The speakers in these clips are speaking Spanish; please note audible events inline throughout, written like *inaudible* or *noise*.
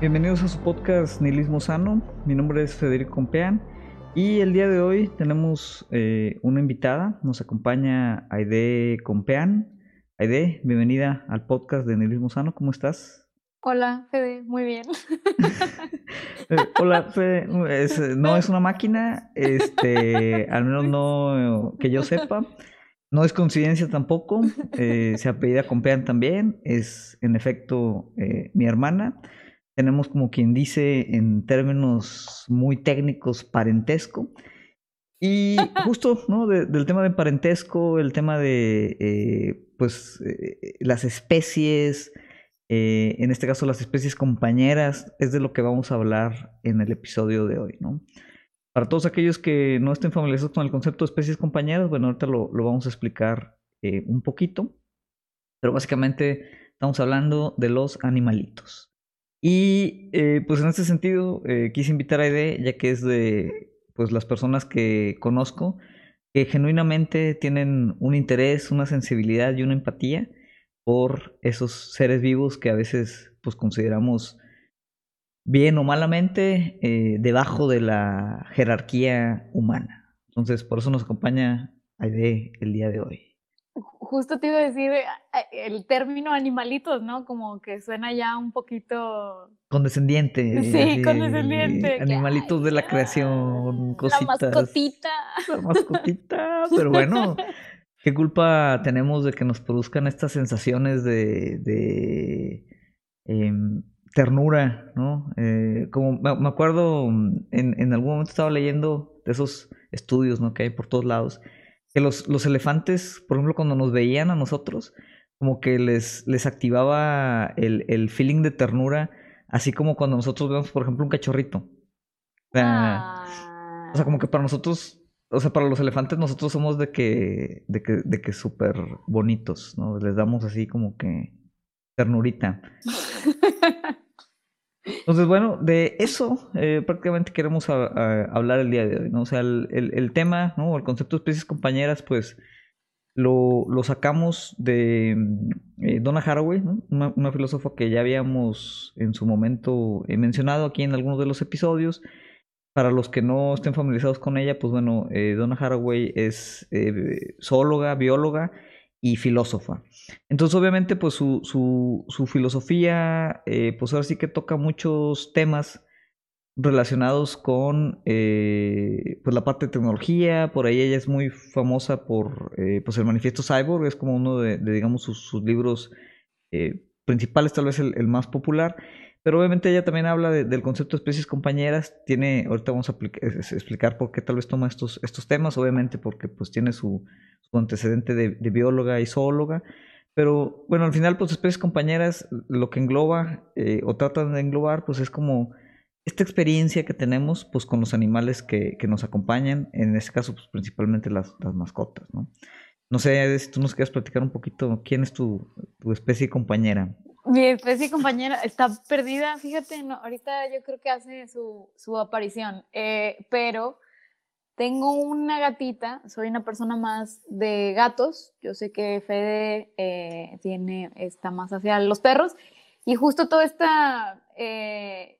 Bienvenidos a su podcast Nihilismo Sano. Mi nombre es Federico Compeán y el día de hoy tenemos eh, una invitada. Nos acompaña Aide Compeán. Aide, bienvenida al podcast de Nihilismo Sano. ¿Cómo estás? Hola, Fede, muy bien. *laughs* Eh, hola, Fede, no es una máquina, este, *laughs* al menos no que yo sepa. No es coincidencia tampoco, eh, se apellida Compeán también, es en efecto eh, mi hermana. Tenemos como quien dice en términos muy técnicos parentesco. Y *laughs* justo, ¿no? del tema de parentesco, el tema de, eh, pues, las especies, en este caso las especies compañeras, es de lo que vamos a hablar en el episodio de hoy, ¿no? Para todos aquellos que no estén familiarizados con el concepto de especies compañeras, bueno, ahorita lo, vamos a explicar eh, un poquito, pero básicamente estamos hablando de los animalitos. Y eh, pues en este sentido eh, quise invitar a Aide, ya que es de pues, las personas que conozco que genuinamente tienen un interés, una sensibilidad y una empatía por esos seres vivos que a veces pues consideramos bien o malamente, eh, debajo de la jerarquía humana. Entonces, por eso nos acompaña Aide el día de hoy. Justo te iba a decir eh, el término animalitos, ¿no? Como que suena ya un poquito... Condescendiente. *laughs* Sí, condescendiente. Animalitos de la creación, cositas. La mascotita. La mascotita, pero bueno, *laughs* ¿qué culpa tenemos de que nos produzcan estas sensaciones de... de em, ternura, ¿no? Eh, como me acuerdo, mm, en, en, algún momento estaba leyendo de esos estudios, ¿no? Que hay por todos lados, que los, los elefantes, por ejemplo, cuando nos veían a nosotros, como que les, les activaba el, el feeling de ternura, así como cuando nosotros vemos, por ejemplo, un cachorrito. O sea, como que para nosotros, o sea, para los elefantes nosotros somos de que, de que, de que súper bonitos, ¿no? Les damos así como que ternurita. *laughs* Entonces, bueno, de eso eh, prácticamente queremos hablar el día de hoy, ¿no? O sea, el, tema, ¿no? El concepto de especies compañeras, pues lo, sacamos de eh, Donna Haraway, una, filósofa que ya habíamos en su momento eh, mencionado aquí en algunos de los episodios. Para los que no estén familiarizados con ella, pues bueno, Donna Haraway es zoóloga, bióloga y filósofa. Entonces, obviamente, pues su, su, filosofía, eh, pues ahora sí que toca muchos temas relacionados con eh, pues la parte de tecnología, por ahí ella es muy famosa por eh, pues el manifiesto Cyborg, es como uno de, digamos sus, libros principales, tal vez el, más popular, pero obviamente ella también habla del concepto de especies compañeras, tiene, ahorita vamos a explicar por qué tal vez toma estos, estos temas, obviamente porque pues tiene su, su antecedente de, bióloga y zoóloga. Pero bueno, al final, pues especies compañeras, lo que engloba eh, o tratan de englobar, pues es como esta experiencia que tenemos pues con los animales que, que nos acompañan, en este caso, pues principalmente las, las, mascotas, ¿no? No sé si tú nos quieres platicar un poquito, ¿quién es tu, tu especie compañera? Mi especie compañera está perdida, fíjate, no, ahorita yo creo que hace su, su aparición, eh, pero tengo una gatita, soy una persona más de gatos. Yo sé que Fede eh, tiene, está más hacia los perros. Y justo toda esta eh,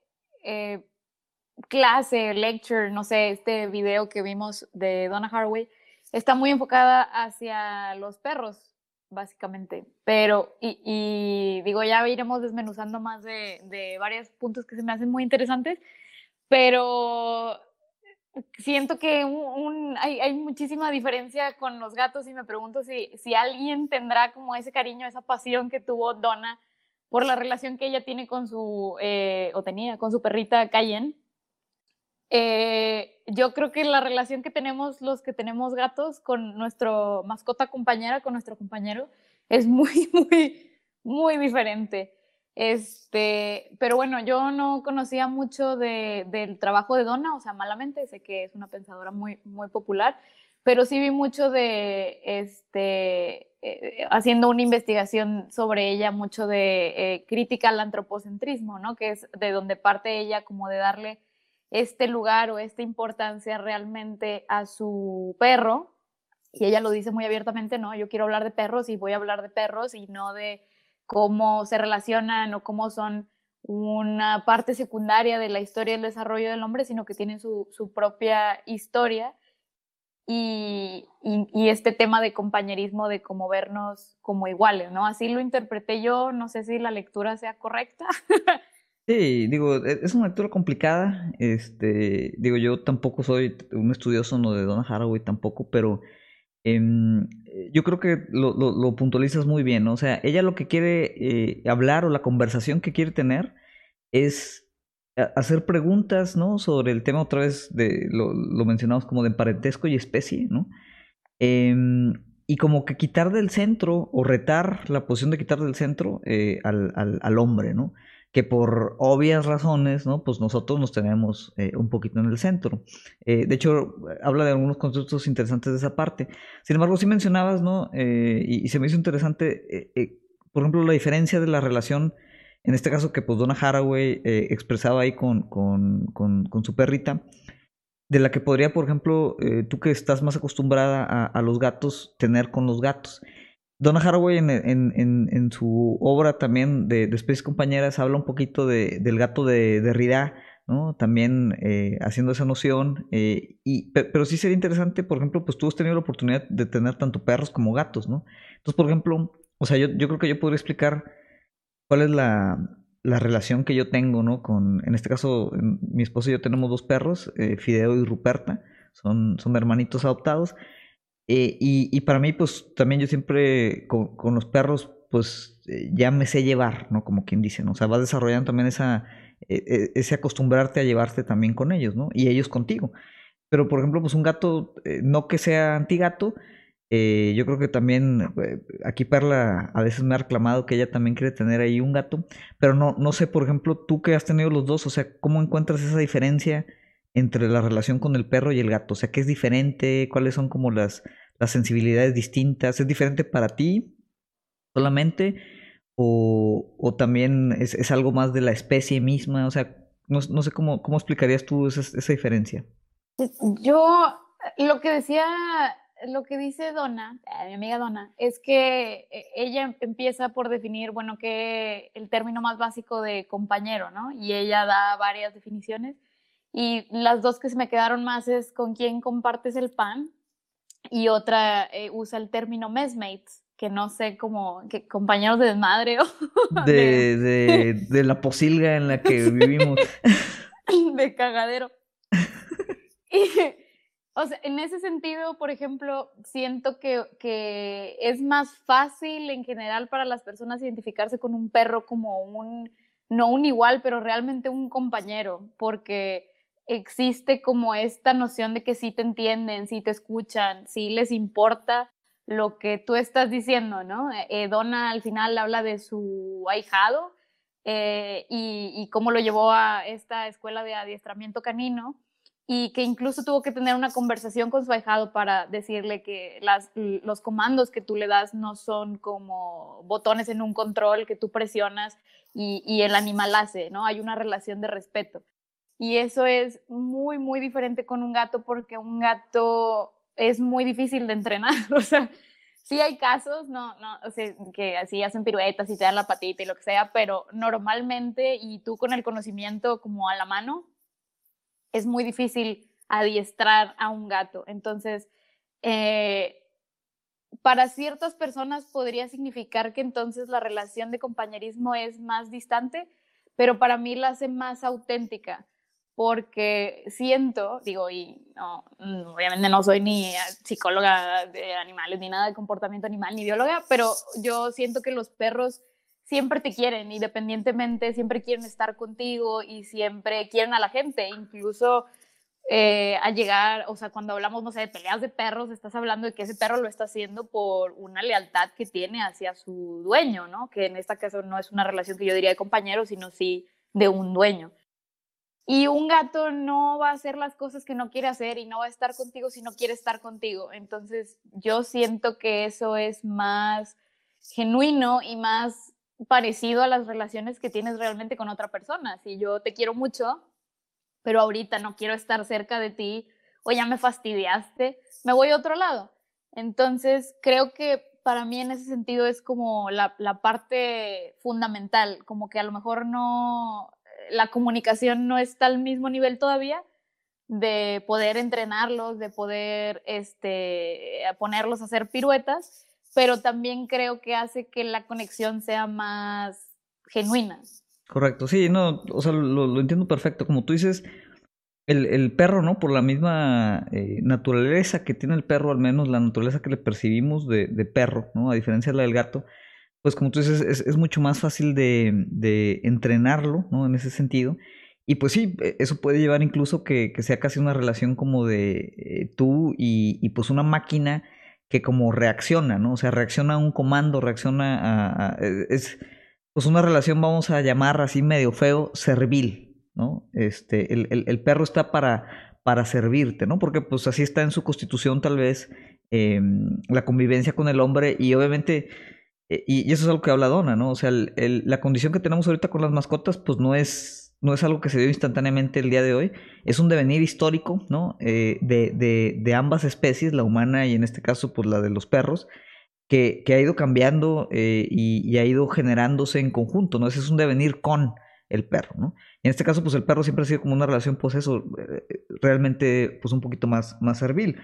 clase, lecture, no sé, este video que vimos de Donna Haraway, está muy enfocada hacia los perros, básicamente. Pero, y, digo, ya iremos desmenuzando más de, de varios puntos que se me hacen muy interesantes. Pero siento que hay, muchísima diferencia con los gatos y me pregunto si, si alguien tendrá como ese cariño, esa pasión que tuvo Donna por la relación que ella tiene con su, eh, o tenía con su perrita Cayenne. Eh, yo creo que la relación que tenemos los que tenemos gatos con nuestro mascota compañera, con nuestro compañero, es muy, *laughs* muy, muy diferente. Este, pero bueno, yo no conocía mucho del trabajo de Donna, o sea, malamente, sé que es una pensadora muy, muy popular, pero sí vi mucho de, este, eh, haciendo una investigación sobre ella, mucho de eh, crítica al antropocentrismo, ¿no? Que es de donde parte ella como de darle este lugar o esta importancia realmente a su perro, y ella lo dice muy abiertamente, ¿no? Yo quiero hablar de perros y voy a hablar de perros y no de cómo se relacionan o cómo son una parte secundaria de la historia y el desarrollo del hombre, sino que tienen su, su propia historia y, y, este tema de compañerismo, de cómo vernos como iguales, ¿no? Así lo interpreté yo, no sé si la lectura sea correcta. *laughs* Sí, digo, e, es una lectura complicada. Este, digo, yo tampoco soy un estudioso no de Donna Haraway tampoco, pero em, yo creo que lo, lo, puntualizas muy bien, ¿no? O sea, ella lo que quiere eh, hablar o la conversación que quiere tener es hacer preguntas, ¿no? Sobre el tema otra vez de lo, lo mencionamos como de parentesco y especie, ¿no? Em, y como que quitar del centro o retar la posición de quitar del centro eh, al, al, al, hombre, ¿no? Que por obvias razones, ¿no? Pues nosotros nos tenemos eh, un poquito en el centro. Eh, de hecho, habla de algunos conceptos interesantes de esa parte. Sin embargo, sí mencionabas, ¿no? Y, y, se me hizo interesante, por ejemplo, la diferencia de la relación en este caso que pues Donna Haraway eh, expresaba ahí con, con, con, su perrita, de la que podría, por ejemplo, eh, tú que estás más acostumbrada a, los gatos, tener con los gatos. Donna Haraway en, en, en, su obra también de, de, Especies Compañeras habla un poquito de, del gato de Derrida, ¿no? También eh, haciendo esa noción. y, pero sí sería interesante, por ejemplo, pues tú has tenido la oportunidad de tener tanto perros como gatos, ¿no? Entonces, por ejemplo, o sea, yo, yo creo que yo podría explicar cuál es la, relación que yo tengo, ¿no? Con, en este caso, mi esposo y yo tenemos dos perros, eh, Fideo y Ruperta, son, son hermanitos adoptados. Eh, y, para mí, pues también yo siempre con, los perros, pues eh, ya me sé llevar, ¿no? Como quien dice, ¿no? O sea, vas desarrollando también esa, e, e, ese acostumbrarte a llevarte también con ellos, ¿no? Y ellos contigo. Pero, por ejemplo, pues un gato, no que sea antigato, eh, yo creo que también eh, aquí Perla a veces me ha reclamado que ella también quiere tener ahí un gato, pero no, no sé, por ejemplo, tú que has tenido los dos, o sea, ¿cómo encuentras esa diferencia entre la relación con el perro y el gato? O sea, ¿qué es diferente? ¿Cuáles son como las, las sensibilidades distintas? ¿Es diferente para ti solamente? ¿O, o también es, es, algo más de la especie misma? O sea, no, no sé cómo, cómo explicarías tú esa, esa diferencia. Yo lo que decía lo que dice Donna, eh, mi amiga Donna, es que eh, ella empieza por definir, bueno, que el término más básico de compañero, ¿no? Y ella da varias definiciones. Y las dos que se me quedaron más es con quién compartes el pan y otra eh, usa el término messmates, que no sé cómo, que compañeros de desmadre o... *laughs* De, de, de la posilga en la que vivimos. *laughs* de cagadero. *laughs* Y, o sea, en ese sentido, por ejemplo, siento que, que, es más fácil en general para las personas identificarse con un perro como un, no un igual, pero realmente un compañero, porque existe como esta noción de que sí te entienden, sí te escuchan, sí les importa lo que tú estás diciendo, ¿no? Eh, Donna al final habla de su ahijado eh, y, cómo lo llevó a esta escuela de adiestramiento canino y que incluso tuvo que tener una conversación con su ahijado para decirle que los comandos que tú le das no son como botones en un control que tú presionas y, y, el animal hace, ¿no? Hay una relación de respeto. Y eso es muy, muy diferente con un gato porque un gato es muy difícil de entrenar. *laughs* O sea, sí hay casos, no, no, o sea, que así hacen piruetas y te dan la patita y lo que sea, pero normalmente y tú con el conocimiento como a la mano, es muy difícil adiestrar a un gato. Entonces, eh, para ciertas personas podría significar que entonces la relación de compañerismo es más distante, pero para mí la hace más auténtica, porque siento, digo, y no, obviamente no soy ni psicóloga de animales, ni nada de comportamiento animal, ni bióloga, pero yo siento que los perros siempre te quieren, independientemente, siempre quieren estar contigo y siempre quieren a la gente, incluso eh, al llegar, o sea, cuando hablamos, no sé, de peleas de perros, estás hablando de que ese perro lo está haciendo por una lealtad que tiene hacia su dueño, ¿no? Que en este caso no es una relación que yo diría de compañero, sino sí de un dueño. Y un gato no va a hacer las cosas que no quiere hacer y no va a estar contigo si no quiere estar contigo. Entonces, yo siento que eso es más genuino y más parecido a las relaciones que tienes realmente con otra persona. Si yo te quiero mucho, pero ahorita no quiero estar cerca de ti o ya me fastidiaste, me voy a otro lado. Entonces, creo que para mí en ese sentido es como la, la parte fundamental, como que a lo mejor no, la comunicación no está al mismo nivel todavía, de poder entrenarlos, de poder este, ponerlos a hacer piruetas, pero también creo que hace que la conexión sea más genuina. Correcto, sí, no, o sea, lo, entiendo perfecto. Como tú dices, el, perro, ¿no? Por la misma eh, naturaleza que tiene el perro, al menos la naturaleza que le percibimos de, perro, ¿no? A diferencia de la del gato, pues como tú dices, es, mucho más fácil de, de, entrenarlo, ¿no? En ese sentido. Y pues sí, e, eso puede llevar incluso que, sea casi una relación como de eh, tú y, pues una máquina que como reacciona, ¿no? O sea, reacciona a un comando, reacciona a... E, es pues una relación, vamos a llamar así medio feo, servil, ¿no? Este, el, perro está para, para servirte, ¿no? Porque pues así está en su constitución tal vez em, la convivencia con el hombre y obviamente... E, y, eso es algo que habla Donna, ¿no? O sea, la condición que tenemos ahorita con las mascotas, pues no es no es algo que se dio instantáneamente el día de hoy, es un devenir histórico, ¿no? Eh, de, ambas especies, la humana y en este caso, pues la de los perros, que, ha ido cambiando eh, y, ha ido generándose en conjunto, ¿no? Ese es un devenir con el perro, ¿no? en este caso, pues el perro siempre ha sido como una relación, pues eso, eh, realmente, pues un poquito más, más servil.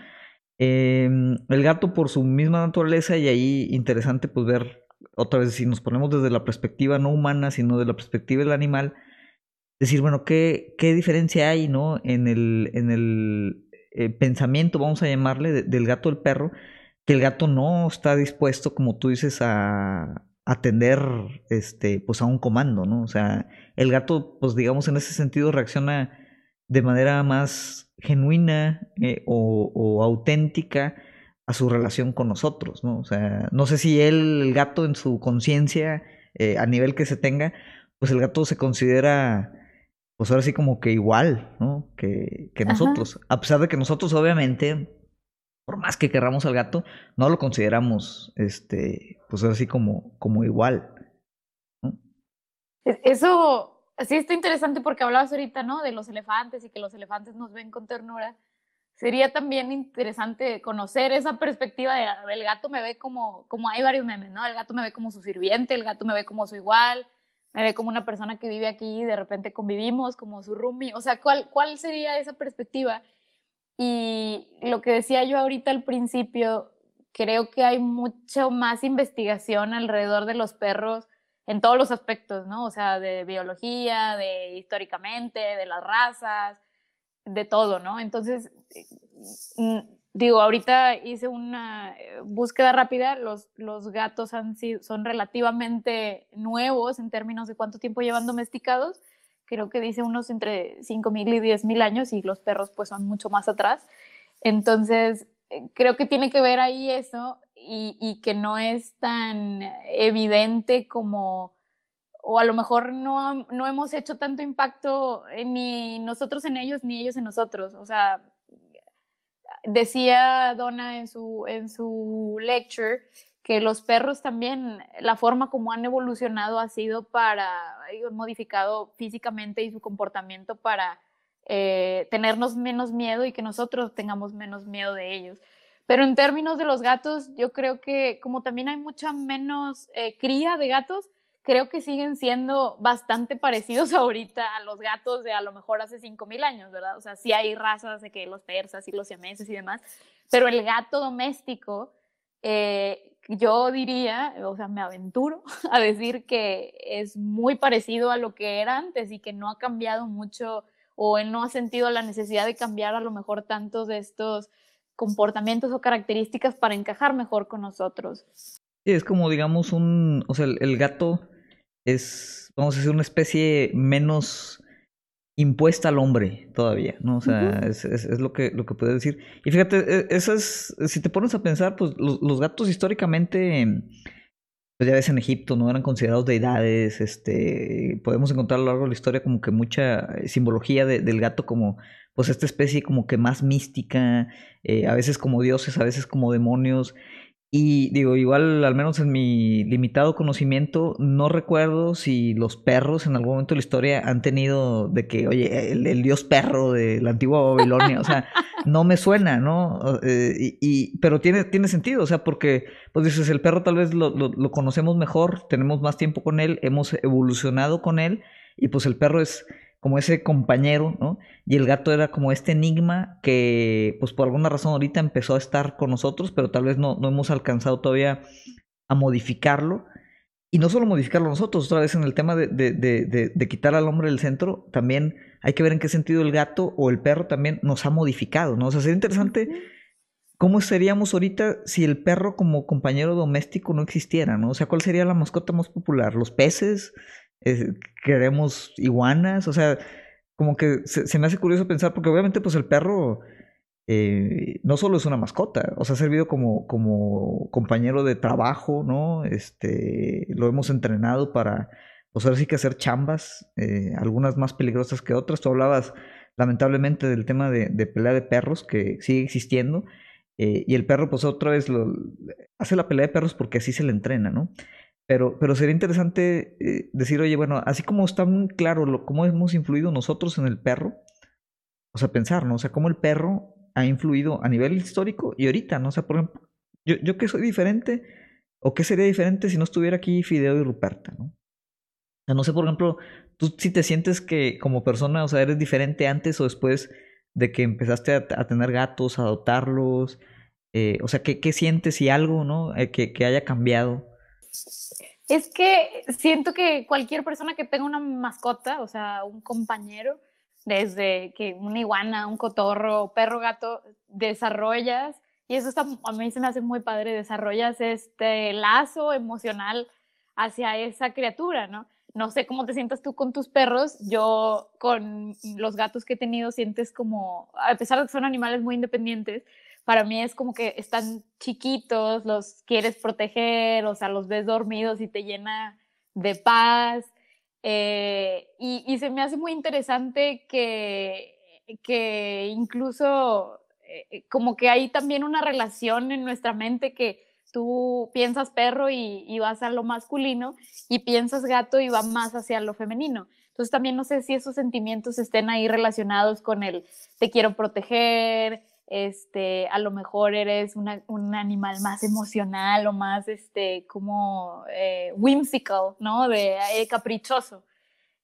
Em, el gato por su misma naturaleza y ahí interesante, pues ver, otra vez, si nos ponemos desde la perspectiva no humana, sino de la perspectiva del animal, decir, bueno, ¿qué, qué diferencia hay, ¿no? En el, en el eh, pensamiento, vamos a llamarle, del gato al perro, que el gato no está dispuesto, como tú dices, a atender este, pues a un comando, ¿no? O sea, el gato, pues digamos, en ese sentido reacciona de manera más genuina eh, o, auténtica a su relación con nosotros, ¿no? O sea, no sé si él, el gato en su conciencia, eh, a nivel que se tenga, pues el gato se considera pues ahora sí como que igual, ¿no? Que, que nosotros. A pesar de que nosotros obviamente, por más que querramos al gato, no lo consideramos, este, pues ahora sí como, como igual. ¿no? E, eso sí está interesante porque hablabas ahorita, ¿no? De los elefantes y que los elefantes nos ven con ternura. Sería también interesante conocer esa perspectiva de, del gato me ve como, como hay varios memes, ¿no? El gato me ve como su sirviente, el gato me ve como su igual, me ve como una persona que vive aquí y de repente convivimos como su roomie. O sea, ¿cuál, ¿cuál sería esa perspectiva? Y lo que decía yo ahorita al principio, creo que hay mucho más investigación alrededor de los perros en todos los aspectos, ¿no? O sea, de biología, de históricamente, de las razas, de todo, ¿no? Entonces, digo, ahorita hice una eh, búsqueda rápida, los, los gatos han sido, son relativamente nuevos en términos de cuánto tiempo llevan domesticados, creo que dice unos entre 5.000 y 10.000 años y los perros pues son mucho más atrás. Entonces, eh, creo que tiene que ver ahí eso y, que no es tan evidente como, o a lo mejor no, no hemos hecho tanto impacto ni nosotros en ellos ni ellos en nosotros. O sea, decía Donna en su, en su lecture que los perros también, la forma como han evolucionado ha sido para, modificado físicamente y su comportamiento para eh, tenernos menos miedo y que nosotros tengamos menos miedo de ellos. Pero en términos de los gatos, yo creo que como también hay mucha menos eh, cría de gatos, creo que siguen siendo bastante parecidos *laughs* ahorita a los gatos de a lo mejor hace 5.000 años, ¿verdad? O sea, sí hay razas de que los persas y los siameses y demás, pero el gato doméstico, eh, yo diría, o sea, me aventuro *laughs* a decir que es muy parecido a lo que era antes y que no ha cambiado mucho o él no ha sentido la necesidad de cambiar a lo mejor tantos de estos comportamientos o características para encajar mejor con nosotros. Sí, es como digamos un, o sea, el gato es, vamos a decir, una especie menos impuesta al hombre todavía, ¿no? O sea, es, es, lo que lo que puedo decir. Y fíjate, e, eso es, si te pones a pensar, pues los, gatos históricamente, pues ya ves en Egipto, ¿no? Eran considerados deidades, este, podemos encontrar a lo largo de la historia como que mucha simbología del gato como, pues esta especie como que más mística, eh, a veces como dioses, a veces como demonios. Y digo, igual, al menos en mi limitado conocimiento, no recuerdo si los perros en algún momento de la historia han tenido de que, oye, el, dios perro de la antigua Babilonia, o sea, *laughs* no me suena, ¿no? Eh, y, pero tiene, tiene sentido, o sea, porque, pues dices, el perro tal vez lo, lo conocemos mejor, tenemos más tiempo con él, hemos evolucionado con él, y pues el perro es como ese compañero, ¿no? Y el gato era como este enigma que, pues por alguna razón ahorita empezó a estar con nosotros, pero tal vez no, no hemos alcanzado todavía a modificarlo. Y no solo modificarlo nosotros, otra vez en el tema de, de, de, de, quitar al hombre del centro, también hay que ver en qué sentido el gato o el perro también nos ha modificado, ¿no? O sea, sería interesante cómo seríamos ahorita si el perro como compañero doméstico no existiera, ¿no? O sea, ¿cuál sería la mascota más popular? ¿Los peces? Queremos iguanas, o sea, como que se, me hace curioso pensar, porque obviamente pues el perro eh, no solo es una mascota, o sea, ha servido como, como compañero de trabajo, ¿no? Este, lo hemos entrenado para, pues ahora sí que hacer chambas, eh, algunas más peligrosas que otras. Tú hablabas lamentablemente del tema de, pelea de perros que sigue existiendo. Eh, y el perro, pues otra vez lo, hace la pelea de perros porque así se le entrena, ¿no? Pero, pero sería interesante eh, decir, oye, bueno, así como está muy claro cómo hemos influido nosotros en el perro, o sea, pensar, ¿no? O sea, cómo el perro ha influido a nivel histórico y ahorita, ¿no? O sea, por ejemplo, yo, yo que soy diferente, o qué sería diferente si no estuviera aquí Fideo y Ruperta, ¿no? O sea, no sé, por ejemplo, tú si te sientes que como persona, o sea, eres diferente antes o después de que empezaste a, tener gatos, a adoptarlos, eh, o sea, ¿qué, ¿qué, sientes si algo, ¿no? Eh, que, que haya cambiado es que siento que cualquier persona que tenga una mascota, o sea, un compañero, desde que una iguana, un cotorro, perro, gato, desarrollas, y eso está, a mí se me hace muy padre, desarrollas este lazo emocional hacia esa criatura, ¿no? No sé cómo te sientas tú con tus perros, yo con los gatos que he tenido sientes como, a pesar de que son animales muy independientes, para mí es como que están chiquitos, los quieres proteger, o sea, los ves dormidos y te llena de paz. Eh, y, se me hace muy interesante que, que incluso eh, como que hay también una relación en nuestra mente que tú piensas perro y, y, vas a lo masculino y piensas gato y va más hacia lo femenino. Entonces también no sé si esos sentimientos estén ahí relacionados con el te quiero proteger, este, a lo mejor eres un animal más emocional o más, este, como eh, whimsical, ¿no? De eh, caprichoso.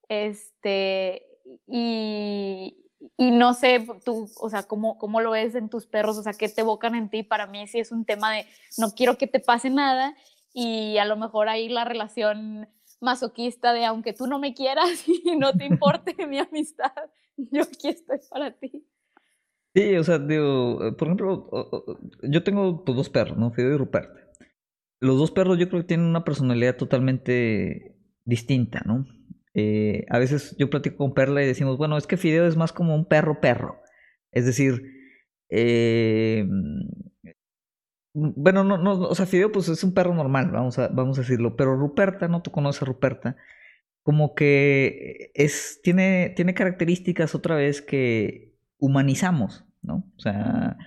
Este, y, y, no sé, tú, o sea, ¿cómo, cómo lo ves en tus perros, o sea, ¿qué te evocan en ti? Para mí sí es un tema de no quiero que te pase nada y a lo mejor ahí la relación masoquista de aunque tú no me quieras *laughs* y no te importe mi amistad, yo aquí estoy para ti. Sí, o sea, digo, eh, por ejemplo, yo tengo pues, dos perros, ¿no? Fideo y Ruperta. Los dos perros yo creo que tienen una personalidad totalmente distinta, ¿no? Eh, a veces yo platico con Perla y decimos, bueno, es que Fideo es más como un perro perro. Es decir, eh, bueno, no, no, o sea, Fideo pues es un perro normal, vamos a, vamos a decirlo, pero Ruperta, no tú conoces a Ruperta, como que es, tiene, tiene características otra vez que humanizamos, ¿no? O sea,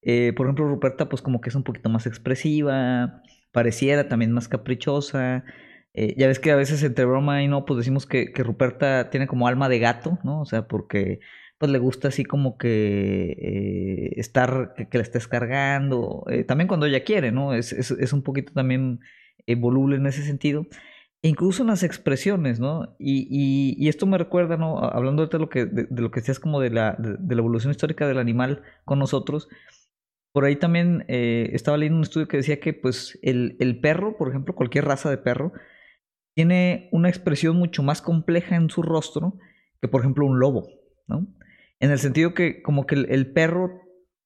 eh, por ejemplo, Ruperta, pues como que es un poquito más expresiva, pareciera también más caprichosa. Eh, ya ves que a veces entre broma y no, pues decimos que, que, Ruperta tiene como alma de gato, ¿no? O sea, porque pues le gusta así como que eh, estar, que, la estés cargando, también cuando ella quiere, ¿no? Es, es, es un poquito también voluble en ese sentido incluso en las expresiones, ¿no? Y, y, esto me recuerda, ¿no? Hablando de lo que, de, lo que decías como de la, de, la evolución histórica del animal con nosotros, por ahí también eh, estaba leyendo un estudio que decía que pues el, el, perro, por ejemplo, cualquier raza de perro, tiene una expresión mucho más compleja en su rostro que, por ejemplo, un lobo, ¿no? En el sentido que como que el, perro,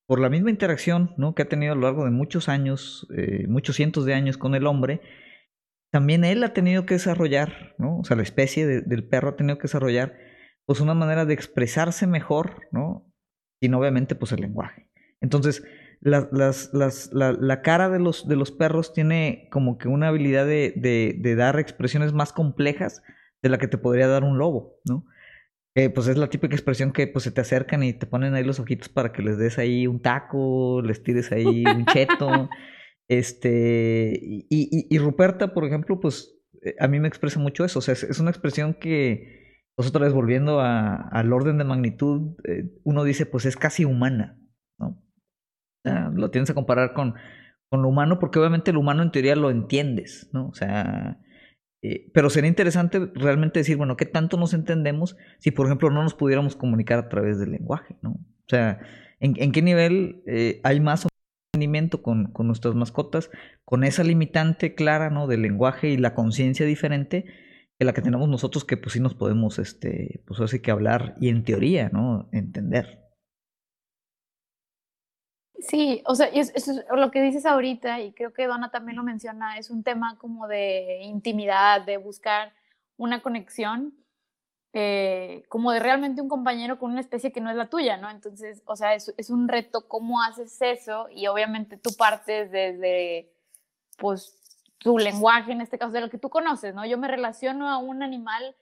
por la misma interacción, ¿no? Que ha tenido a lo largo de muchos años, eh, muchos cientos de años con el hombre, también él ha tenido que desarrollar, ¿no? O sea, la especie del perro ha tenido que desarrollar, pues, una manera de expresarse mejor, ¿no? Y obviamente, pues, el lenguaje. Entonces, la, las, las, la, cara de los, de los perros tiene como que una habilidad de, de, dar expresiones más complejas de la que te podría dar un lobo, ¿no? pues es la típica expresión que pues se te acercan y te ponen ahí los ojitos para que les des ahí un taco, les tires ahí un cheto. *laughs* Este, y, y, Ruperta, por ejemplo, pues eh, a mí me expresa mucho eso. O sea, es, una expresión que, pues otra vez volviendo al orden de magnitud, eh, uno dice, pues es casi humana, ¿no? O sea, lo tienes a comparar con, con lo humano, porque obviamente el humano en teoría lo entiendes, ¿no? O sea, eh, pero sería interesante realmente decir, bueno, ¿qué tanto nos entendemos si, por ejemplo, no nos pudiéramos comunicar a través del lenguaje, ¿no? O sea, ¿en, qué nivel hay más con, nuestras mascotas, con esa limitante clara, ¿no? Del lenguaje y la conciencia diferente que la que tenemos nosotros, que pues sí nos podemos, este, pues así que hablar y en teoría, ¿no? Entender. Sí, o sea, eso es lo que dices ahorita, y creo que Donna también lo menciona, es un tema como de intimidad, de buscar una conexión, eh, como de realmente un compañero con una especie que no es la tuya, ¿no? Entonces, o sea, es, un reto cómo haces eso, y obviamente tú partes desde, pues, tu lenguaje, en este caso, de lo que tú conoces, ¿no? Yo me relaciono a un animal,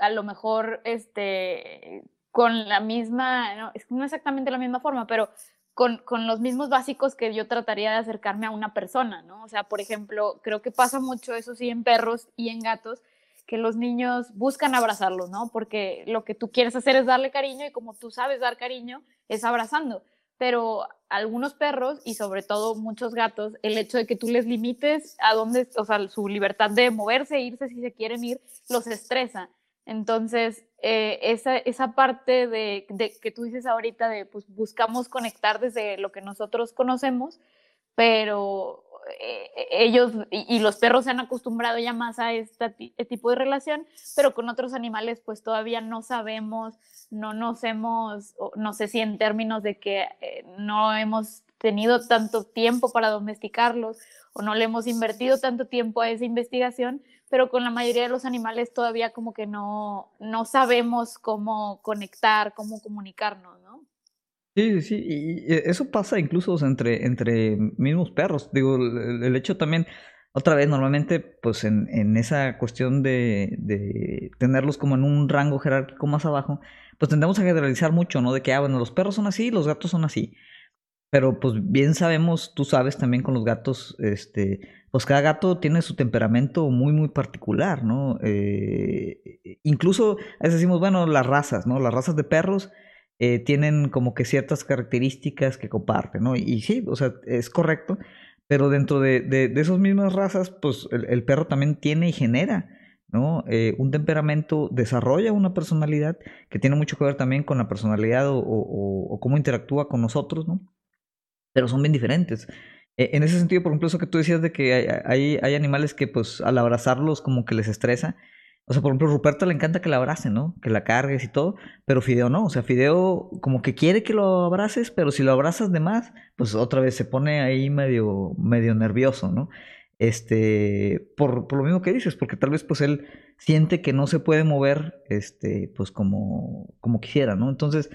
a lo mejor, este, con la misma, no, no exactamente la misma forma, pero con, con, los mismos básicos que yo trataría de acercarme a una persona, ¿no? O sea, por ejemplo, creo que pasa mucho eso sí en perros y en gatos, que los niños buscan abrazarlos, ¿no? Porque lo que tú quieres hacer es darle cariño y como tú sabes dar cariño, es abrazando. Pero algunos perros y sobre todo muchos gatos, el hecho de que tú les limites a dónde, o sea, su libertad de moverse irse si se quieren ir, los estresa. Entonces, eh, esa, esa, parte de, que tú dices ahorita de pues buscamos conectar desde lo que nosotros conocemos, pero eh, ellos y, los perros se han acostumbrado ya más a este tipo de relación, pero con otros animales pues todavía no sabemos, no nos hemos, no sé si en términos de que eh, no hemos tenido tanto tiempo para domesticarlos o no le hemos invertido tanto tiempo a esa investigación, pero con la mayoría de los animales todavía como que no, no sabemos cómo conectar, cómo comunicarnos, ¿no? Sí, sí, y eso pasa incluso entre, entre mismos perros. Digo, el, hecho también, otra vez, normalmente, pues en, en esa cuestión de, de, tenerlos como en un rango jerárquico más abajo, pues tendemos a generalizar mucho, ¿no? De que, ah, bueno, los perros son así, los gatos son así. Pero pues bien sabemos, tú sabes también con los gatos, este, pues cada gato tiene su temperamento muy, muy particular, ¿no? Eh, incluso a veces decimos, bueno, las razas, ¿no? Las razas de perros eh, tienen como que ciertas características que comparten, ¿no? Y, sí, o sea, es correcto, pero dentro de, de, esas mismas razas, pues el, perro también tiene y genera, ¿no? Eh, un temperamento, desarrolla una personalidad que tiene mucho que ver también con la personalidad o, o cómo interactúa con nosotros, ¿no? pero son bien diferentes. E, en ese sentido, por ejemplo, eso que tú decías de que hay, hay, animales que pues al abrazarlos como que les estresa. O sea, por ejemplo, Ruperto le encanta que la abracen, ¿no? Que la cargues y todo, pero Fideo no. O sea, Fideo como que quiere que lo abraces, pero si lo abrazas de más, pues otra vez se pone ahí medio, medio nervioso, ¿no? Este, por, por, lo mismo que dices, porque tal vez pues él siente que no se puede mover, este, pues como, como quisiera, ¿no? Entonces,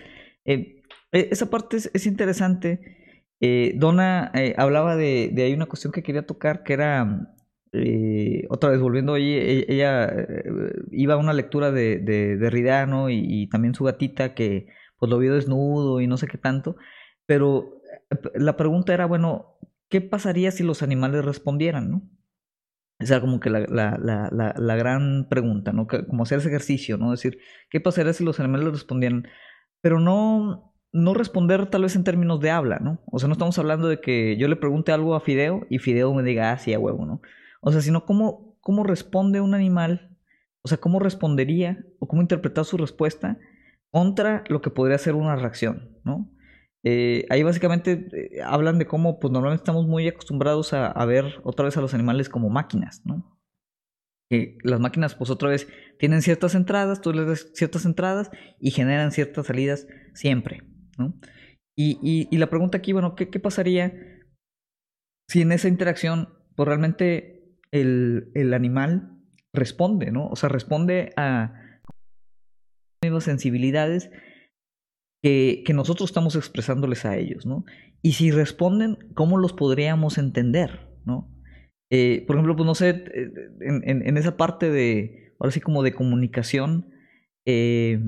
eh, e, esa parte es, es interesante eh, Donna eh, hablaba de, de, hay una cuestión que quería tocar que era, eh, otra vez volviendo e, ella, eh, iba a una lectura de, de, de y, también su gatita que pues lo vio desnudo y no sé qué tanto, pero la pregunta era, bueno, ¿qué pasaría si los animales respondieran, no? Esa como que la, la, la, la, gran pregunta, ¿no? como hacer ese ejercicio, ¿no? Decir, ¿qué pasaría si los animales respondieran? Pero no, no responder tal vez en términos de habla, ¿no? O sea, no estamos hablando de que yo le pregunte algo a Fideo y Fideo me diga, ah, sí, a huevo, ¿no? O sea, sino cómo, cómo responde un animal, o sea, cómo respondería o cómo interpretar su respuesta contra lo que podría ser una reacción, ¿no? Eh, ahí básicamente eh, hablan de cómo, pues normalmente estamos muy acostumbrados a, ver otra vez a los animales como máquinas, ¿no? Que las máquinas, pues otra vez, tienen ciertas entradas, tú les das ciertas entradas y generan ciertas salidas siempre, ¿no? Y, y, la pregunta aquí, bueno, ¿qué, ¿qué, pasaría si en esa interacción, pues realmente el, animal responde, ¿no? O sea, responde a mismas sensibilidades que, nosotros estamos expresándoles a ellos, ¿no? Y si responden, ¿cómo los podríamos entender, ¿no? Eh, por ejemplo, pues no sé, eh, en, esa parte de, ahora sí como de comunicación, eh,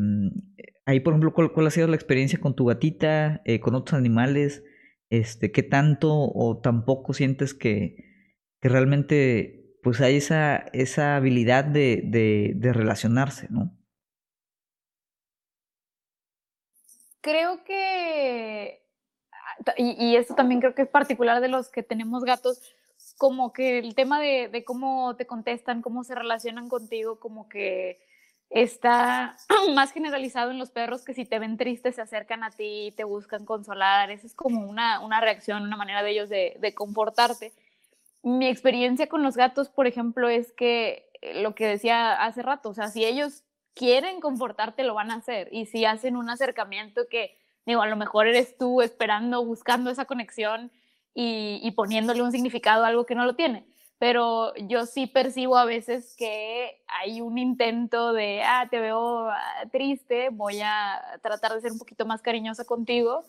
Ahí, por ejemplo, ¿cuál, ha sido la experiencia con tu gatita, con otros animales? Este, ¿qué tanto o tampoco sientes que realmente pues hay esa, esa habilidad de, de, relacionarse, ¿no? Creo que, ah, y, esto también creo que es particular de los que tenemos gatos, como que el tema de, de, cómo te contestan, cómo se relacionan contigo, como que está *clears throat* más generalizado en los perros que si te ven triste se acercan a ti, y te buscan consolar, esa es como una, una reacción, una manera de ellos de, de comportarte. Mi experiencia con los gatos, por ejemplo, es que eh, lo que decía hace rato, o sea, si ellos quieren comportarte, lo van a hacer, y si hacen un acercamiento que, digo, a lo mejor eres tú esperando, buscando esa conexión, y, poniéndole un significado a algo que no lo tiene. Pero yo sí percibo a veces que hay un intento de, ah, te veo ah, triste, voy a tratar de ser un poquito más cariñosa contigo.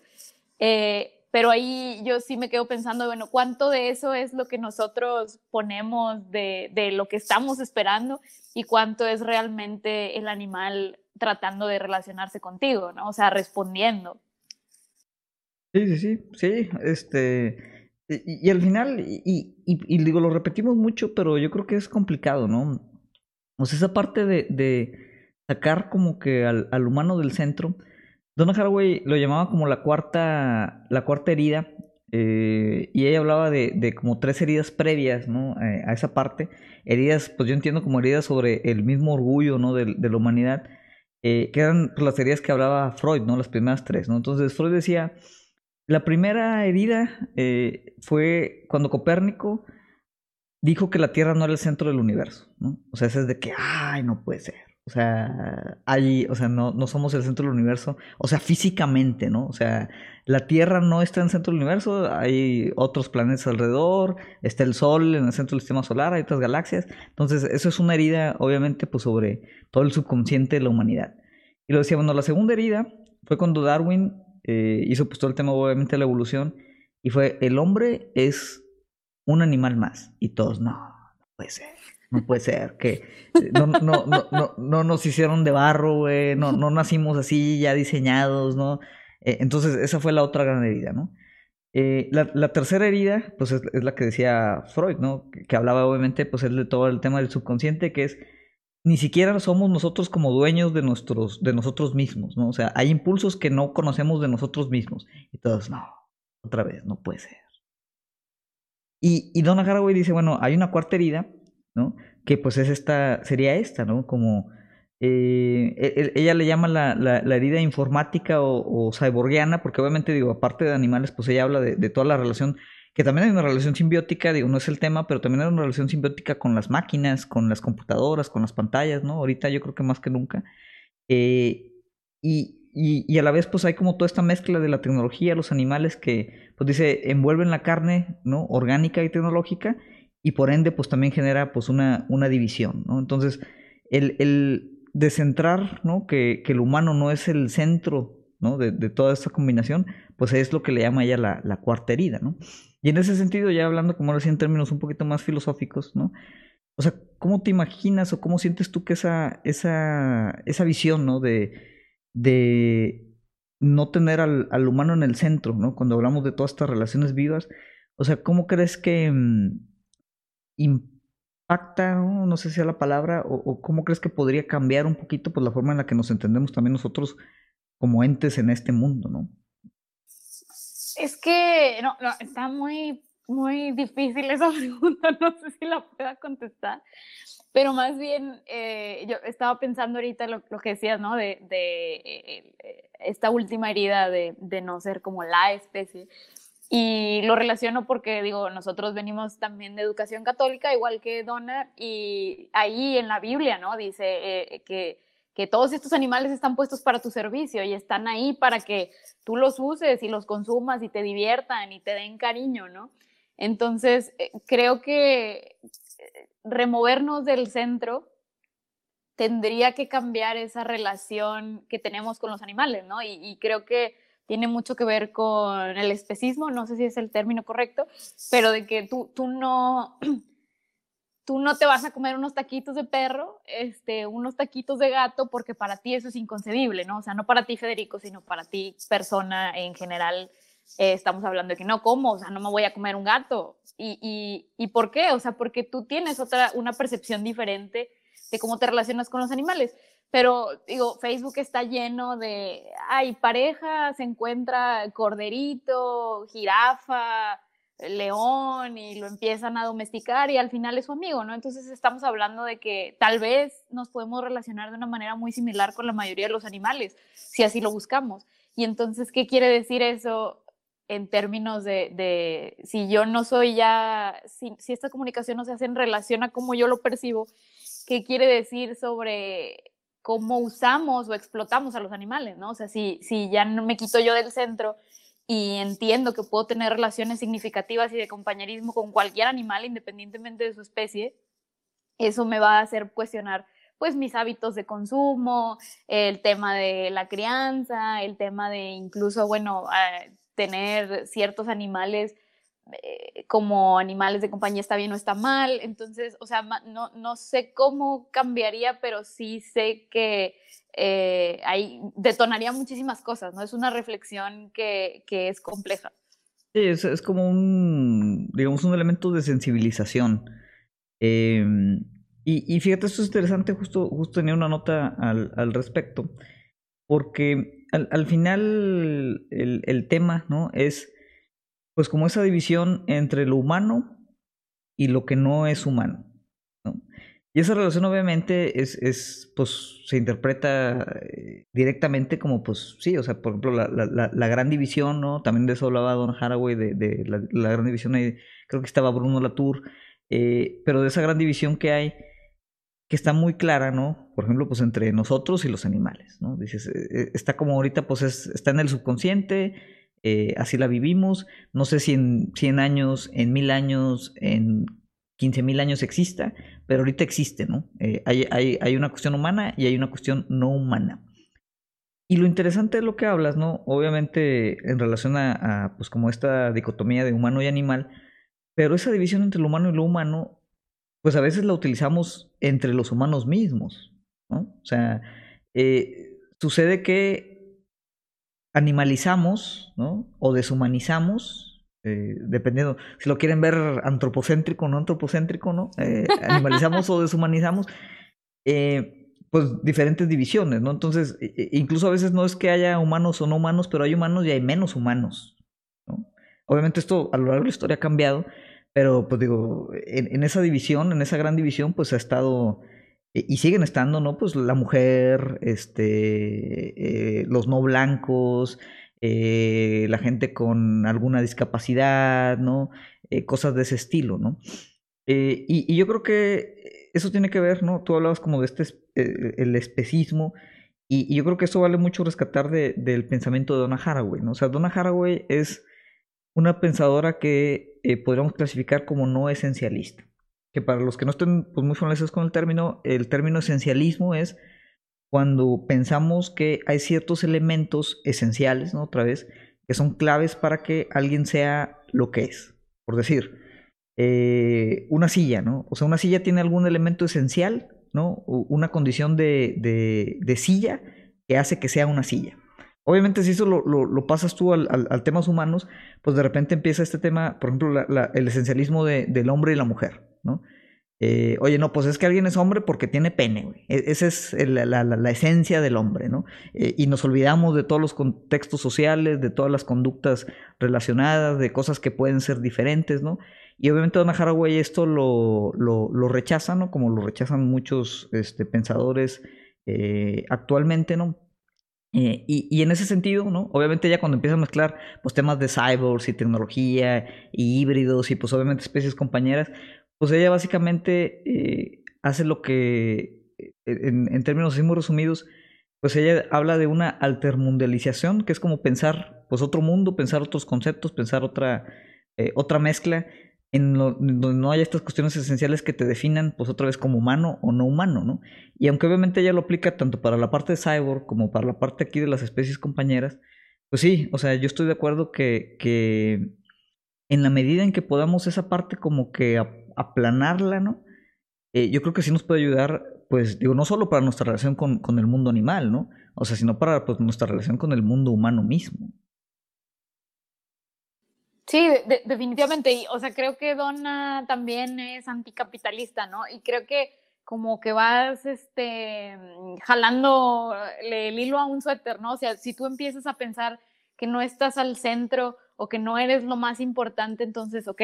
Eh, pero ahí yo sí me quedo pensando, bueno, ¿cuánto de eso es lo que nosotros ponemos de, de, lo que estamos esperando y cuánto es realmente el animal tratando de relacionarse contigo, ¿no? O sea, respondiendo. Sí, sí, sí, sí, este, y, al final, y, y, digo, lo repetimos mucho, pero yo creo que es complicado, ¿no? O sea, esa parte de, de sacar como que al, al, humano del centro, Donna Haraway lo llamaba como la cuarta, la cuarta herida, eh, y ella hablaba de, de, como tres heridas previas, ¿no? A esa parte, heridas, pues yo entiendo como heridas sobre el mismo orgullo, ¿no? De, la humanidad, eh, que eran las heridas que hablaba Freud, ¿no? Las primeras tres, ¿no? Entonces Freud decía la primera herida eh, fue cuando Copérnico dijo que la Tierra no era el centro del universo. O sea, ese es de que, ay, no puede ser. O sea, hay, o sea, no, no somos el centro del universo, o sea, físicamente, ¿no? O sea, la Tierra no está en el centro del universo, hay otros planetas alrededor, está el Sol en el centro del sistema solar, hay otras galaxias. Entonces, eso es una herida, obviamente, pues sobre todo el subconsciente de la humanidad. Y lo decía, bueno, la segunda herida fue cuando Darwin eh, hizo pues todo el tema obviamente de la evolución y fue el hombre es un animal más y todos no, no puede ser. No puede ser, que eh, no, no, no, no, no nos hicieron de barro, no, no nacimos así ya diseñados, ¿no? Eh, entonces, esa fue la otra gran herida, ¿no? Eh, la, la, tercera herida, pues es, la que decía Freud, ¿no? Que, que hablaba obviamente, pues, es de todo el tema del subconsciente, que es ni siquiera somos nosotros como dueños de, nuestros, de nosotros mismos, ¿no? O sea, hay impulsos que no conocemos de nosotros mismos. Y todos, no, otra vez, no puede ser. Y, y Donna Haraway dice, bueno, hay una cuarta herida, ¿no? Que pues es esta, sería esta, ¿no? Como eh, e, e, ella le llama la, la, la herida informática o, o, cyborgiana, porque obviamente digo, aparte de animales, pues ella habla de, de toda la relación que también hay una relación simbiótica, digo, no es el tema, pero también hay una relación simbiótica con las máquinas, con las computadoras, con las pantallas, ¿no? Ahorita yo creo que más que nunca. Eh, y, y, y, a la vez, pues hay como toda esta mezcla de la tecnología, los animales que, pues dice, envuelven la carne, ¿no? Orgánica y tecnológica, y por ende, pues también genera, pues, una, una división, ¿no? Entonces, el, el descentrar, ¿no? Que, que el humano no es el centro, ¿no? De, de toda esta combinación, pues es lo que le llama ella la, la cuarta herida, ¿no? Y en ese sentido, ya hablando como ahora sí en términos un poquito más filosóficos, ¿no? O sea, ¿cómo te imaginas o cómo sientes tú que esa, esa, esa visión, ¿no? De, de no tener al, al, humano en el centro, ¿no? Cuando hablamos de todas estas relaciones vivas, o sea, ¿cómo crees que mmm, impacta, ¿no? sé si sea la palabra, o, o, cómo crees que podría cambiar un poquito pues, la forma en la que nos entendemos también nosotros como entes en este mundo, ¿no? Es que no, está muy, muy difícil esa *laughs* pregunta, no sé si la pueda contestar, pero más bien eh, yo estaba pensando ahorita lo, que decías, ¿no? De, de eh, esta última herida de, no ser como la especie. Y lo relaciono porque, digo, nosotros venimos también de educación católica, igual que Donna, y ahí en la Biblia, ¿no? Dice eh, que, que todos estos animales están puestos para tu servicio y están ahí para que tú los uses y los consumas y te diviertan y te den cariño, ¿no? Entonces, eh, creo que eh, removernos del centro tendría que cambiar esa relación que tenemos con los animales, ¿no? Y, creo que tiene mucho que ver con el especismo, no sé si es el término correcto, pero de que tú, tú no, *clears throat* tú no te vas a comer unos taquitos de perro, este, unos taquitos de gato, porque para ti eso es inconcebible, ¿no? O sea, no para ti, Federico, sino para ti, persona en general eh, estamos hablando de que no como, o sea, no me voy a comer un gato. ¿Y, y, y por qué? O sea, porque tú tienes otra, una percepción diferente de cómo te relacionas con los animales. Pero digo, Facebook está lleno de, ay, pareja se encuentra corderito, jirafa, león y lo empiezan a domesticar y al final es su amigo, ¿no? Entonces estamos hablando de que tal vez nos podemos relacionar de una manera muy similar con la mayoría de los animales, si así lo buscamos. Y entonces, ¿qué quiere decir eso en términos de, si yo no soy ya, si, si, esta comunicación no se hace en relación a cómo yo lo percibo, ¿qué quiere decir sobre cómo usamos o explotamos a los animales, ¿no? O sea, si, si ya no me quito yo del centro y entiendo que puedo tener relaciones significativas y de compañerismo con cualquier animal, independientemente de su especie, eso me va a hacer cuestionar pues mis hábitos de consumo, el tema de la crianza, el tema de incluso, bueno, eh, tener ciertos animales eh, como animales de compañía está bien o está mal. Entonces, o sea, no, no sé cómo cambiaría, pero sí sé que eh, ahí detonaría muchísimas cosas, ¿no? Es una reflexión que, que es compleja. Sí, es, es, como un, digamos, un elemento de sensibilización. Em, y, y, fíjate, esto es interesante, justo, justo tenía una nota al, al respecto, porque al, al final el, el, tema, ¿no? Es pues como esa división entre lo humano y lo que no es humano. Y esa relación obviamente es, es pues se interpreta eh, directamente como, pues sí, o sea, por ejemplo, la, la, la gran división, ¿no? También de eso hablaba Don Haraway, de, de la, la, gran división, ahí, creo que estaba Bruno Latour, eh, pero de esa gran división que hay, que está muy clara, ¿no? Por ejemplo, pues entre nosotros y los animales, ¿no? Dices, eh, está como ahorita, pues es, está en el subconsciente, eh, así la vivimos. No sé si en 100 años, en 1000 años, en 15 mil años exista, pero ahorita existe, ¿no? Eh, hay, hay, una cuestión humana y hay una cuestión no humana. Y lo interesante de lo que hablas, ¿no? Obviamente en relación a, a, pues como esta dicotomía de humano y animal, pero esa división entre lo humano y lo humano, pues a veces la utilizamos entre los humanos mismos, ¿no? O sea, eh, sucede que animalizamos, ¿no? O deshumanizamos, eh, dependiendo, si lo quieren ver antropocéntrico o no antropocéntrico, ¿no? Eh, *laughs* animalizamos o deshumanizamos, eh, pues diferentes divisiones, ¿no? Entonces, incluso a veces no es que haya humanos o no humanos, pero hay humanos y hay menos humanos, ¿no? Obviamente esto a lo largo de la historia ha cambiado, pero pues digo, en, en esa división, en esa gran división, pues ha estado y siguen estando, ¿no? Pues la mujer, este, eh, los no blancos, eh, la gente con alguna discapacidad, ¿no? Eh, cosas de ese estilo, ¿no? Y, yo creo que eso tiene que ver, ¿no? Tú hablabas como de este, el especismo, y, yo creo que eso vale mucho rescatar de, del pensamiento de Donna Haraway, ¿no? O sea, Donna Haraway es una pensadora que podríamos clasificar como no esencialista que para los que no estén pues, muy familiarizados con el término, el término esencialismo es cuando pensamos que hay ciertos elementos esenciales, ¿no? Otra vez, que son claves para que alguien sea lo que es. Por decir, eh, una silla, ¿no? O sea, una silla tiene algún elemento esencial, ¿no? Una condición de, de, de silla que hace que sea una silla. Obviamente, si eso lo, lo, pasas tú al, al, temas humanos, pues de repente empieza este tema, por ejemplo, el esencialismo de, del hombre y la mujer. ¿no? Eh, oye, no, pues es que alguien es hombre porque tiene pene, güey. E, esa es la, la, la, esencia del hombre, ¿no? Eh, y nos olvidamos de todos los contextos sociales, de todas las conductas relacionadas, de cosas que pueden ser diferentes, ¿no? Y obviamente Donna Haraway esto lo, lo, lo rechaza, ¿no? Como lo rechazan muchos este, pensadores eh, actualmente, ¿no? Eh, y, y, en ese sentido, ¿no? Obviamente ya cuando empieza a mezclar pues, temas de cyborgs y tecnología y híbridos y pues obviamente especies compañeras, pues ella básicamente eh, hace lo que, eh, en, en, términos muy resumidos, pues ella habla de una altermundialización, que es como pensar pues otro mundo, pensar otros conceptos, pensar otra, eh, otra mezcla, en, lo, donde no haya estas cuestiones esenciales que te definan pues otra vez como humano o no humano, ¿no? Y aunque obviamente ella lo aplica tanto para la parte de cyborg como para la parte aquí de las especies compañeras, pues sí, o sea, yo estoy de acuerdo que, que en la medida en que podamos esa parte como que aplanarla, ¿no? Eh, yo creo que sí nos puede ayudar, pues digo, no solo para nuestra relación con, con el mundo animal, ¿no? O sea, sino para pues, nuestra relación con el mundo humano mismo. Sí, definitivamente. o sea, creo que Donna también es anticapitalista, ¿no? Y creo que como que vas este, jalando el hilo a un suéter, ¿no? O sea, si tú empiezas a pensar que no estás al centro o que no eres lo más importante, entonces, ok,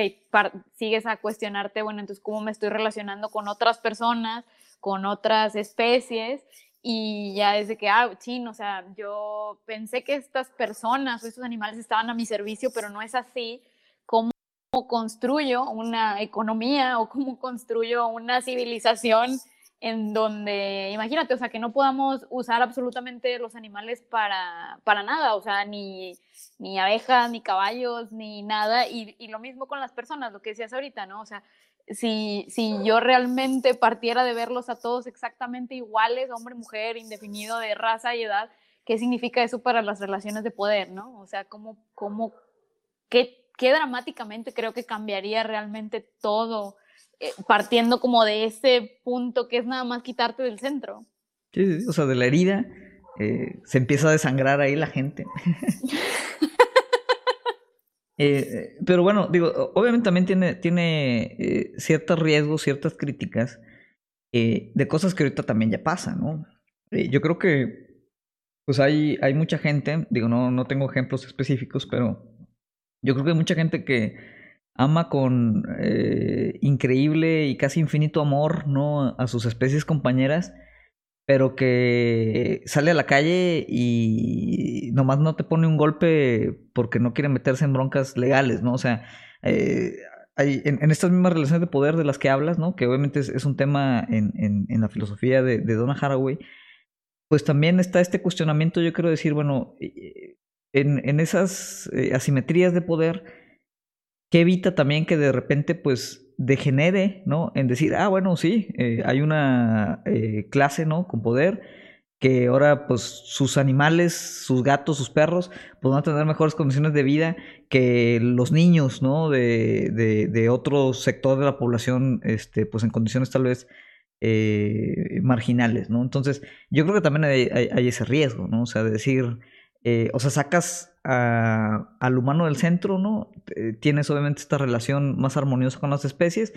sigues a cuestionarte, bueno, entonces, ¿cómo me estoy relacionando con otras personas, con otras especies? Y ya es de que, ah, chin, o sea, yo pensé que estas personas o estos animales estaban a mi servicio, pero no es así. ¿Cómo construyo una economía o cómo construyo una civilización en donde, imagínate, o sea, que no podamos usar absolutamente los animales para, para nada, o sea, ni, ni abejas, ni caballos, ni nada, y, y, lo mismo con las personas, lo que decías ahorita, ¿no? O sea, si, si yo realmente partiera de verlos a todos exactamente iguales, hombre, mujer, indefinido de raza y edad, ¿qué significa eso para las relaciones de poder, no? O sea, ¿cómo, cómo, qué, qué dramáticamente creo que cambiaría realmente todo, eh, partiendo como de ese punto que es nada más quitarte del centro? Sí, sí o sea, de la herida eh, se empieza a desangrar ahí la gente. *laughs* Eh, pero bueno, digo, obviamente también tiene, tiene eh, ciertos riesgos, ciertas críticas eh, de cosas que ahorita también ya pasan, ¿no? yo creo que pues hay, hay mucha gente, digo, no, no tengo ejemplos específicos, pero yo creo que hay mucha gente que ama con increíble y casi infinito amor, ¿no? A sus especies compañeras pero que sale a la calle y nomás no te pone un golpe porque no quiere meterse en broncas legales, ¿no? O sea, eh, en, estas mismas relaciones de poder de las que hablas, ¿no? Que obviamente es, un tema en, en, la filosofía de, de, Donna Haraway, pues también está este cuestionamiento, yo quiero decir, bueno, eh, en, en esas eh, asimetrías de poder, que evita también que de repente, pues, degenere, ¿no? En decir, ah, bueno, sí, eh, hay una eh, clase, ¿no? Con poder, que ahora, pues, sus animales, sus gatos, sus perros, pues van a tener mejores condiciones de vida que los niños, ¿no? De, de, de otro sector de la población, este, pues, en condiciones tal vez eh, marginales, ¿no? Entonces, yo creo que también hay, hay, ese riesgo, ¿no? O sea, de decir, o sea, sacas al humano del centro, ¿no? Eh, tienes obviamente esta relación más armoniosa con las especies,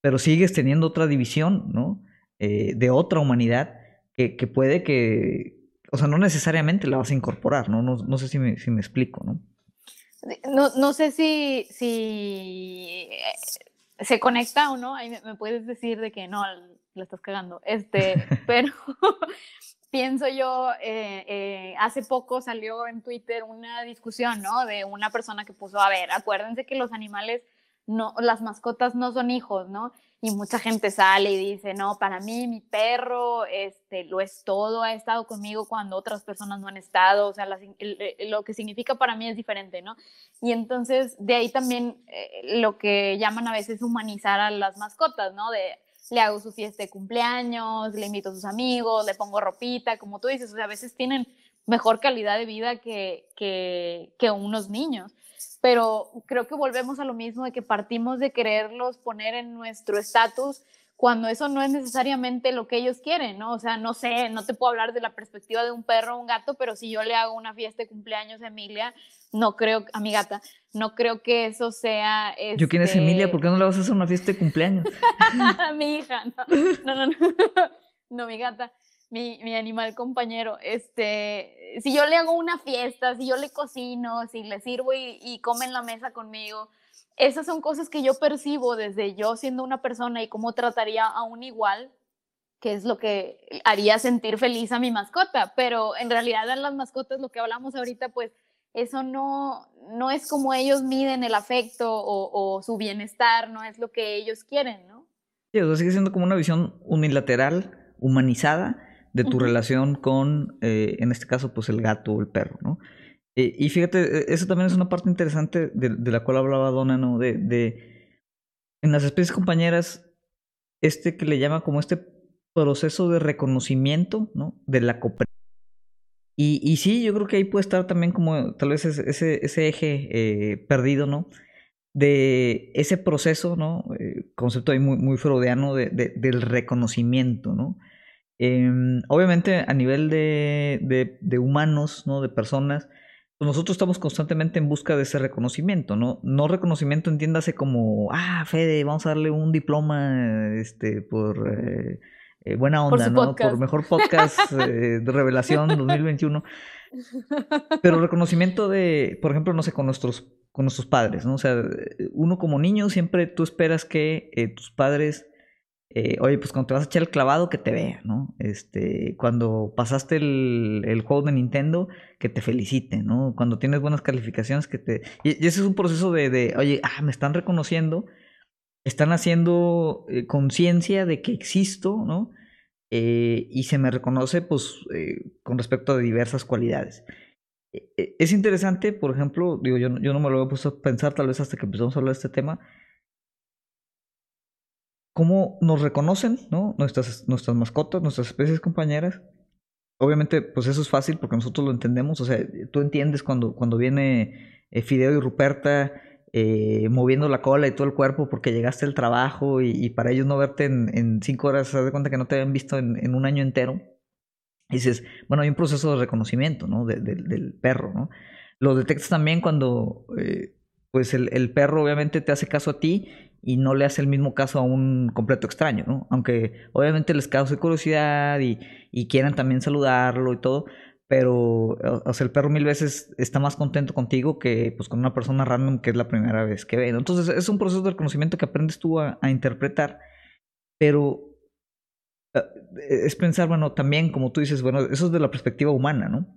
pero sigues teniendo otra división, ¿no? Eh, de otra humanidad que, que, puede que, o sea, no necesariamente la vas a incorporar, ¿no? No, sé si me, si me explico, ¿no? No, no sé si, si eh, se conecta o no, ahí me, me puedes decir de que no, la estás cagando, este, *laughs* pero pienso yo, eh, eh, hace poco salió en Twitter una discusión, ¿no? De una persona que puso, a ver, acuérdense que los animales, no, las mascotas no son hijos, ¿no? Y mucha gente sale y dice, no, para mí mi perro este, lo es todo, ha estado conmigo cuando otras personas no han estado, o sea, lo que significa para mí es diferente, ¿no? Y entonces de ahí también eh, lo que llaman a veces humanizar a las mascotas, ¿no? De, le hago su fiesta de cumpleaños, le invito a sus amigos, le pongo ropita, como tú dices, o sea, a veces tienen mejor calidad de vida que, que, que unos niños. Pero creo que volvemos a lo mismo de que partimos de quererlos poner en nuestro estatus cuando eso no es necesariamente lo que ellos quieren, ¿no? O sea, no sé, no te puedo hablar de la perspectiva de un perro o un gato, pero si yo le hago una fiesta de cumpleaños a Emilia, no creo, a mi gata, no creo que eso sea... ¿Yo quién es Emilia? ¿Por qué no le vas a hacer una fiesta de cumpleaños? *laughs* mi hija, no, no, no, *laughs* no, mi gata. Mi, mi, animal compañero, este, si yo le hago una fiesta, si yo le cocino, si le sirvo y, y come en la mesa conmigo, esas son cosas que yo percibo desde yo siendo una persona y cómo trataría a un igual, que es lo que haría sentir feliz a mi mascota, pero en realidad en las mascotas lo que hablamos ahorita, pues eso no, no es como ellos miden el afecto o, su bienestar, no es lo que ellos quieren, ¿no? Sí, o sea, sigue siendo como una visión unilateral, humanizada, de tu relación con, eh, en este caso, pues el gato o el perro, ¿no? Eh, y fíjate, e, eso también es una parte interesante de, la cual hablaba Donna, ¿no? De, de, en las especies compañeras, este que le llama como este proceso de reconocimiento, ¿no? De la cooperación. Y, y sí, yo creo que ahí puede estar también como tal vez ese, ese eje eh, perdido, ¿no? De ese proceso, ¿no? Eh, concepto ahí muy, muy freudiano de, del reconocimiento, ¿no? Em, obviamente a nivel de, de, humanos, ¿no? De personas, nosotros estamos constantemente en busca de ese reconocimiento, ¿no? No reconocimiento entiéndase como, ah, Fede, vamos a darle un diploma este, por eh, eh, buena onda, ¿no? Por mejor podcast *laughs* de revelación 2021. Pero reconocimiento de, por ejemplo, no sé, con nuestros, con nuestros padres, ¿no? O sea, uno como niño siempre tú esperas que tus padres eh, oye, pues cuando te vas a echar el clavado, que te vea, ¿no? Este, cuando pasaste el, juego de Nintendo, que te felicite, ¿no? Cuando tienes buenas calificaciones, que te... Y, ese es un proceso de, oye, ah, me están reconociendo, están haciendo eh, conciencia de que existo, ¿no? Eh, y se me reconoce, pues, con respecto a diversas cualidades. Es interesante, por ejemplo, digo, yo, yo no me lo había puesto a pensar tal vez hasta que empezamos a hablar de este tema, cómo nos reconocen, ¿no? Nuestras, nuestras mascotas, nuestras especies compañeras. Obviamente, pues eso es fácil porque nosotros lo entendemos. O sea, tú entiendes cuando, cuando viene eh, Fideo y Ruperta eh, moviendo la cola y todo el cuerpo porque llegaste al trabajo y, para ellos no verte en, cinco horas, se de cuenta que no te habían visto en, un año entero. Y dices, bueno, hay un proceso de reconocimiento, ¿no? del perro, ¿no? Lo detectas también cuando, eh, pues el perro obviamente te hace caso a ti y no le hace el mismo caso a un completo extraño, ¿no? Aunque obviamente les cause curiosidad y, quieran también saludarlo y todo, pero o sea, el perro mil veces está más contento contigo que pues con una persona random que es la primera vez que ve. Entonces es un proceso de reconocimiento que aprendes tú a, interpretar, pero eh, es pensar, bueno, también como tú dices, bueno, eso es de la perspectiva humana, ¿no?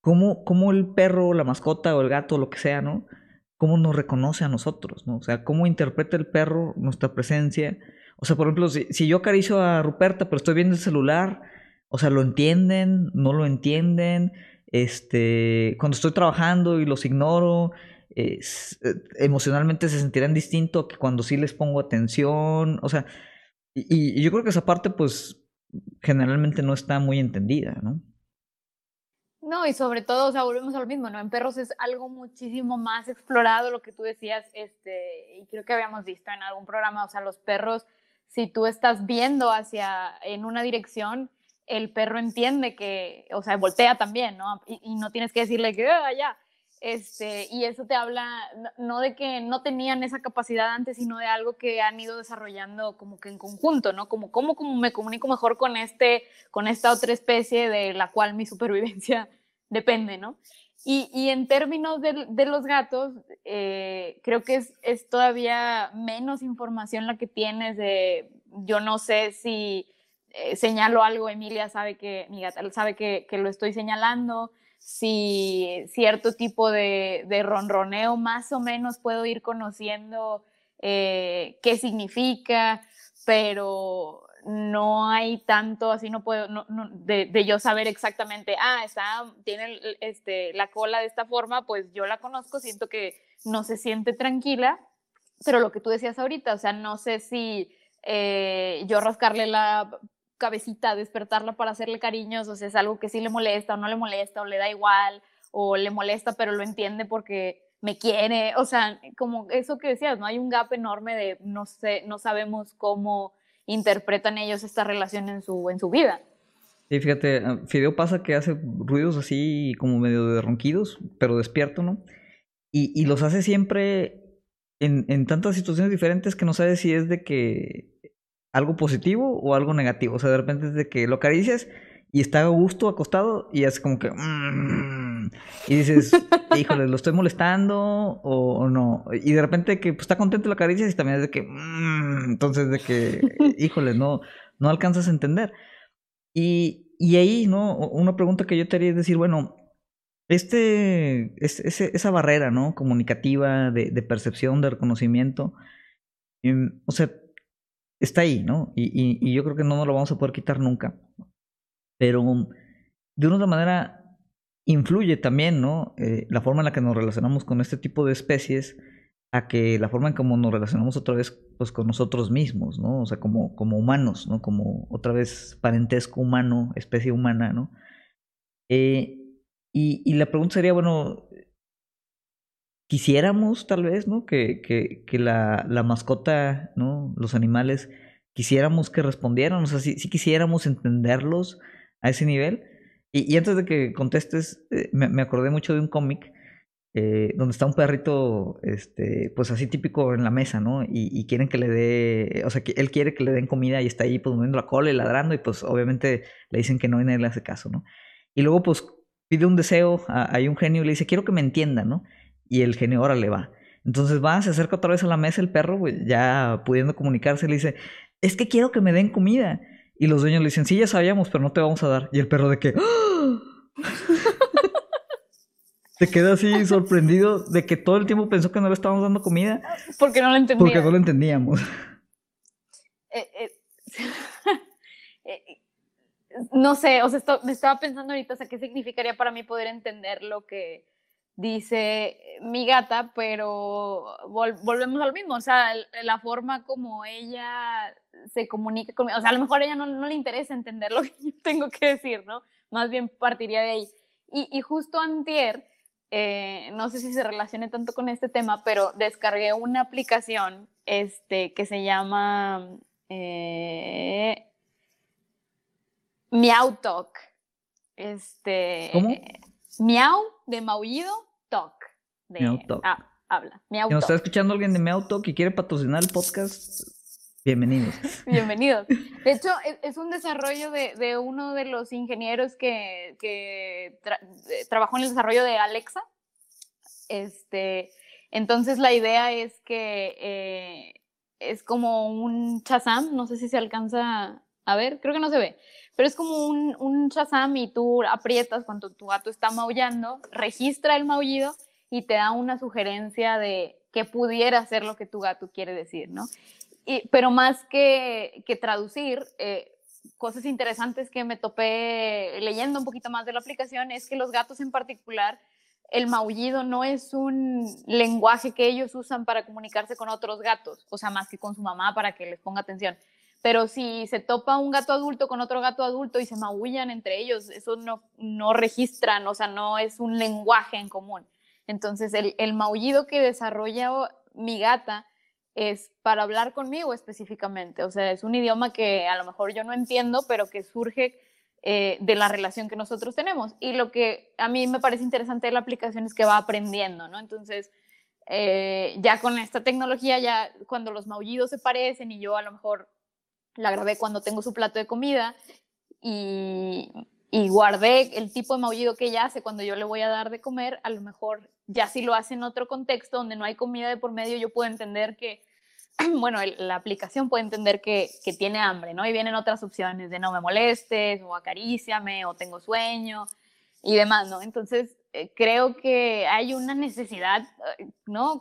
¿Cómo, cómo el perro, la mascota o el gato, lo que sea, ¿no? Cómo nos reconoce a nosotros, ¿no? O sea, cómo interpreta el perro nuestra presencia. O sea, por ejemplo, si, yo acaricio a Ruperta, pero estoy viendo el celular, o sea, ¿lo entienden? ¿No lo entienden? Este, cuando estoy trabajando y los ignoro, eh, emocionalmente se sentirán distinto que cuando sí les pongo atención. O sea, y, y yo creo que esa parte, pues, generalmente no está muy entendida, ¿no? No, y sobre todo, o sea, volvemos a lo mismo, ¿no? En perros es algo muchísimo más explorado, lo que tú decías, este, y creo que habíamos visto en algún programa, o sea, los perros, si tú estás viendo hacia, en una dirección, el perro entiende que, o sea, voltea también, ¿no? Y, no tienes que decirle que, ah, ya, este, y eso te habla no de que no tenían esa capacidad antes, sino de algo que han ido desarrollando como que en conjunto, ¿no? Como cómo como me comunico mejor con este, con esta otra especie de la cual mi supervivencia depende, ¿no? Y, en términos de, los gatos, eh, creo que es, todavía menos información la que tienes de, yo no sé si eh, señalo algo, Emilia sabe que, mi gata sabe que, lo estoy señalando, si cierto tipo de, ronroneo más o menos puedo ir conociendo eh, qué significa, pero no hay tanto, así no puedo, de, yo saber exactamente, ah, está, tiene este, la cola de esta forma, pues yo la conozco, siento que no se siente tranquila, pero lo que tú decías ahorita, o sea, no sé si eh, yo rascarle la cabecita, despertarla para hacerle cariños, o sea, es algo que sí le molesta o no le molesta o le da igual o le molesta pero lo entiende porque me quiere, o sea, como eso que decías, no hay un gap enorme de no sé, no sabemos cómo interpretan ellos esta relación en su, en su vida. Sí, fíjate, ah, Fideo pasa que hace ruidos así como medio de ronquidos, pero despierto, ¿no? Y, los hace siempre en, en, tantas situaciones diferentes que no sabes si es de que algo positivo o algo negativo. O sea, de repente es de que lo acaricias y está a gusto acostado y hace como que... Mm", y dices, *laughs* híjole, ¿lo estoy molestando o, no? Y de repente que pues, está contento la caricia y también es de que... Mm", entonces de que, *laughs* híjole, no, no alcanzas a entender. Y, y ahí, ¿no? Una pregunta que yo te haría es decir, bueno, este, esa barrera, ¿no? Comunicativa, de, de percepción, de reconocimiento, em, o sea, está ahí, ¿no? Y, y, y, yo creo que no nos lo vamos a poder quitar nunca pero de una otra manera influye también, ¿no? Eh, la forma en la que nos relacionamos con este tipo de especies a que la forma en cómo nos relacionamos otra vez pues con nosotros mismos, ¿no? O sea, como, como humanos, ¿no? Como otra vez parentesco humano, especie humana, ¿no? Eh, y, y, la pregunta sería, bueno, quisiéramos tal vez, ¿no? Que, que, que la, la, mascota, ¿no? Los animales, quisiéramos que respondieran, o sea, si, si quisiéramos entenderlos, a ese nivel. Y, antes de que contestes, eh, me, acordé mucho de un cómic eh, donde está un perrito, este, pues así típico en la mesa, ¿no? Y, quieren que le dé, o sea, que él quiere que le den comida y está ahí pues moviendo la cola y ladrando y pues obviamente le dicen que no y nadie le hace caso, ¿no? Y luego pues pide un deseo, hay un genio y le dice, quiero que me entienda, ¿no? Y el genio ahora le va. Entonces va, se acerca otra vez a la mesa el perro, ya pudiendo comunicarse, le dice, es que quiero que me den comida. Y los dueños le dicen, sí, ya sabíamos, pero no te vamos a dar. Y el perro de que... ¡Ah! Se queda así sorprendido de que todo el tiempo pensó que no le estábamos dando comida. Porque no lo entendía. Porque no lo entendíamos. Eh, eh, *laughs* eh, no sé, o sea, me estaba pensando ahorita, o sea, qué significaría para mí poder entender lo que dice mi gata, pero volvemos al mismo, o sea, la forma como ella se comunica conmigo, o sea, a lo mejor a ella no, no, le interesa entender lo que yo *laughs* tengo que decir, ¿no? Más bien partiría de ahí. Y, y justo antier, eh, no sé si se relacione tanto con este tema, pero descargué una aplicación este, que se llama eh, Meow Talk. Este, ¿Cómo? miau de maullido, talk. De, Meow Talk. Ah, habla. Meow si nos está escuchando alguien de Meow Talk y quiere patrocinar el podcast, Bienvenidos. Bienvenidos. *laughs* De hecho, es, un desarrollo de, uno de los ingenieros que, eh, trabajó en el desarrollo de Alexa. Este, entonces, la idea es que eh, es como un Shazam, no sé si se alcanza a ver, creo que no se ve, pero es como un, un Shazam y tú aprietas cuando tu gato está maullando, registra el maullido y te da una sugerencia de qué pudiera ser lo que tu gato quiere decir, ¿no? Pero más que, que traducir, eh, cosas interesantes que me topé leyendo un poquito más de la aplicación es que los gatos en particular, el maullido no es un lenguaje que ellos usan para comunicarse con otros gatos, o sea, más que con su mamá para que les ponga atención. Pero si se topa un gato adulto con otro gato adulto y se maullan entre ellos, eso no, no registran, o sea, no es un lenguaje en común. Entonces, el, el maullido que desarrolla mi gata es para hablar conmigo específicamente. O sea, es un idioma que a lo mejor yo no entiendo, pero que surge eh, de la relación que nosotros tenemos. Y lo que a mí me parece interesante de la aplicación es que va aprendiendo, ¿no? Entonces, eh, ya con esta tecnología, ya cuando los maullidos se parecen y yo a lo mejor la grabé cuando tengo su plato de comida y, y guardé el tipo de maullido que ella hace cuando yo le voy a dar de comer, a lo mejor ya si lo hace en otro contexto donde no hay comida de por medio, yo puedo entender que *clears throat* bueno, la aplicación puede entender que, que, tiene hambre, ¿no? Y vienen otras opciones de no me molestes, o acaríciame, o tengo sueño, y demás, ¿no? Entonces, eh, creo que hay una necesidad, eh, ¿no?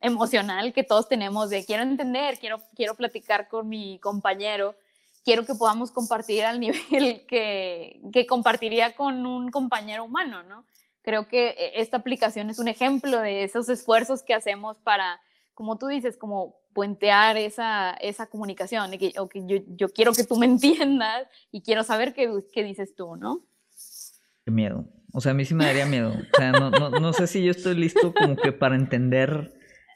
Emocional que todos tenemos de quiero entender, quiero, quiero platicar con mi compañero, quiero que podamos compartir al *laughs* nivel que, que compartiría con un compañero humano, ¿no? Creo que eh, esta aplicación es un ejemplo de esos esfuerzos que hacemos para, como tú dices, como puentear esa, esa comunicación, de que, yo, yo, quiero que tú me *laughs* entiendas y quiero saber qué, qué, dices tú, ¿no? Qué miedo. O sea, a mí sí me daría miedo. O sea, no, no, no sé si yo estoy listo como que para entender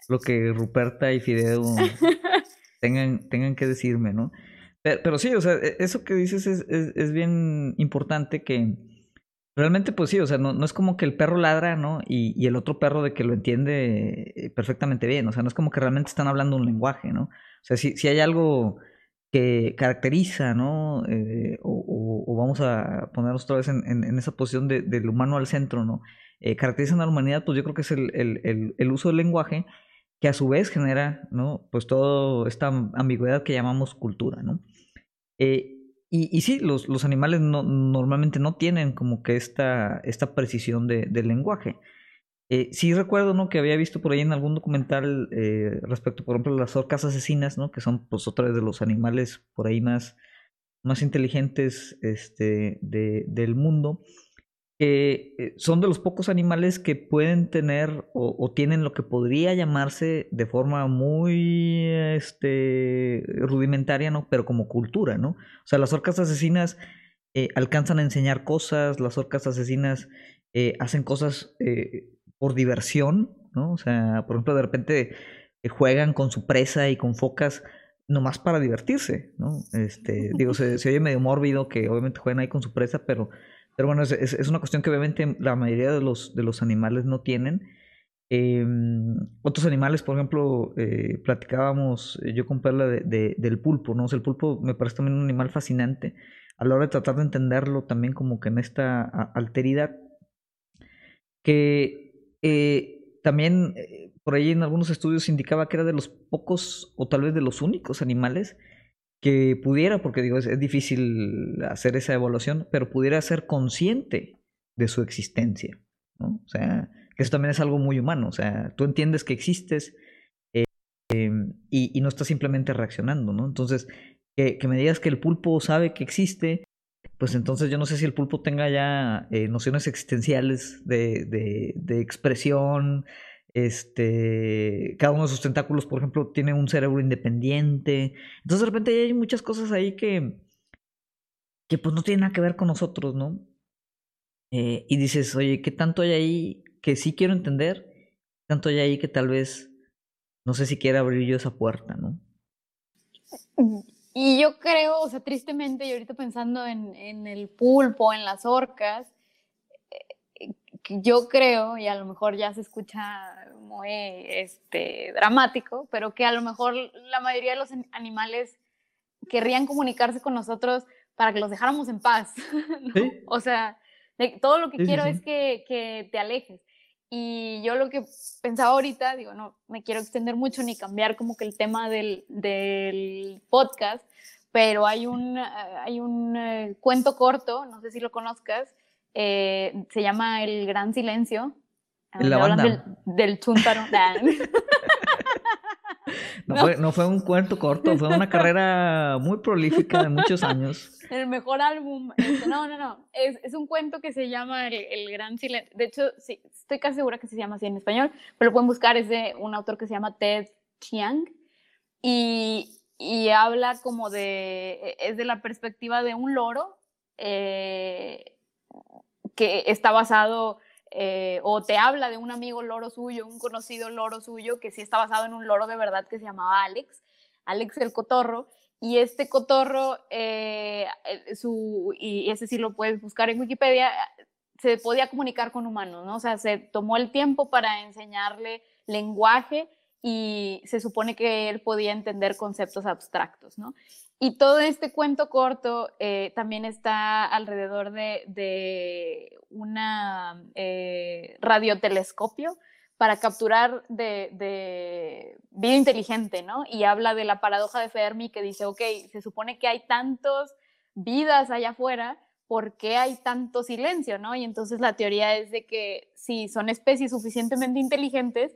lo que Ruperta y Fideo *laughs* tengan, tengan que decirme, ¿no? Pero, pero sí, o sea, e, eso que dices es, es, es bien importante que Realmente, pues sí, o sea, no, no es como que el perro ladra, ¿no? Y, y, el otro perro de que lo entiende eh, perfectamente bien, o sea, no es como que realmente están hablando un lenguaje, ¿no? O sea, si, si hay algo que caracteriza, ¿no? Eh, o, o, vamos a ponernos otra vez en, en, esa posición de, del humano al centro, ¿no? Eh, caracterizan a la humanidad, pues yo creo que es el, el, el, el uso del lenguaje que a su vez genera, ¿no? Pues toda esta ambigüedad que llamamos cultura, ¿no? Eh, y, y sí, los, los animales no, normalmente no tienen como que esta, esta precisión de, del lenguaje. Eh, sí recuerdo ¿no? que había visto por ahí en algún documental eh, respecto, por ejemplo, a las orcas asesinas, ¿no? que son pues otra de los animales por ahí más, más inteligentes este, de, del mundo eh, son de los pocos animales que pueden tener o, tienen lo que podría llamarse de forma muy este, rudimentaria, ¿no? Pero como cultura, ¿no? O sea, las orcas asesinas eh, alcanzan a enseñar cosas, las orcas asesinas eh, hacen cosas por diversión, ¿no? O sea, por ejemplo, de repente juegan con su presa y con focas nomás para divertirse, ¿no? Este, digo, se, se oye medio mórbido que obviamente juegan ahí con su presa, pero Pero bueno, es, es, una cuestión que obviamente la mayoría de los, de los animales no tienen. Em, otros animales, por ejemplo, eh, platicábamos eh, yo con Perla de, del pulpo, ¿no? el pulpo me parece también un animal fascinante a la hora de tratar de entenderlo también como que en esta alteridad que eh, también por ahí en algunos estudios indicaba que era de los pocos o tal vez de los únicos animales que pudiera, porque digo, es, difícil hacer esa evaluación, pero pudiera ser consciente de su existencia, ¿no? O sea, que eso también es algo muy humano, o sea, tú entiendes que existes eh, em, y, no estás simplemente reaccionando, ¿no? Entonces, que, me digas que el pulpo sabe que existe, pues entonces yo no sé si el pulpo tenga ya eh, nociones existenciales de, de, de expresión, este, cada uno de sus tentáculos, por ejemplo, tiene un cerebro independiente. Entonces, de repente hay muchas cosas ahí que, que pues no tienen nada que ver con nosotros, ¿no? Eh, y dices, oye, ¿qué tanto hay ahí que sí quiero entender? ¿Qué tanto hay ahí que tal vez no sé si quiera abrir yo esa puerta, ¿no? Y yo creo, o sea, tristemente, y ahorita pensando en, en el pulpo, en las orcas, yo creo, y a lo mejor ya se escucha muy este, dramático, pero que a lo mejor la mayoría de los animales querrían comunicarse con nosotros para que los dejáramos en paz. *laughs* O sea, todo lo que quiero es que, que, te alejes. Y yo lo que pensaba ahorita, digo, no me quiero extender mucho ni cambiar como que el tema del, del podcast, pero hay un, hay un eh, cuento corto, no sé si lo conozcas, eh, se llama El Gran Silencio. La banda. Del, del chúntaro. *laughs* *laughs* no, Fue, no, Fue, un cuento corto, fue una carrera muy prolífica de muchos años. *laughs* El mejor álbum. Este, no, no, no. Es, es, un cuento que se llama El, Gran Silencio. De hecho, sí, estoy casi segura que se llama así en español, pero lo pueden buscar. Es de un autor que se llama Ted Chiang. Y, y habla como de. Es de la perspectiva de un loro. Eh, que está basado eh, o te habla de un amigo loro suyo, un conocido loro suyo, que sí está basado en un loro de verdad que se llamaba Alex, Alex el cotorro, y este cotorro, eh, su, y ese sí lo puedes buscar en Wikipedia, se podía comunicar con humanos, ¿no? O sea, se tomó el tiempo para enseñarle lenguaje y se supone que él podía entender conceptos abstractos, ¿no? Y todo este cuento corto eh, también está alrededor de, de una eh, radiotelescopio para capturar de, de, vida inteligente, ¿no? Y habla de la paradoja de Fermi que dice, ok, se supone que hay tantos vidas allá afuera, ¿por qué hay tanto silencio, no? Y entonces la teoría es de que si son especies suficientemente inteligentes,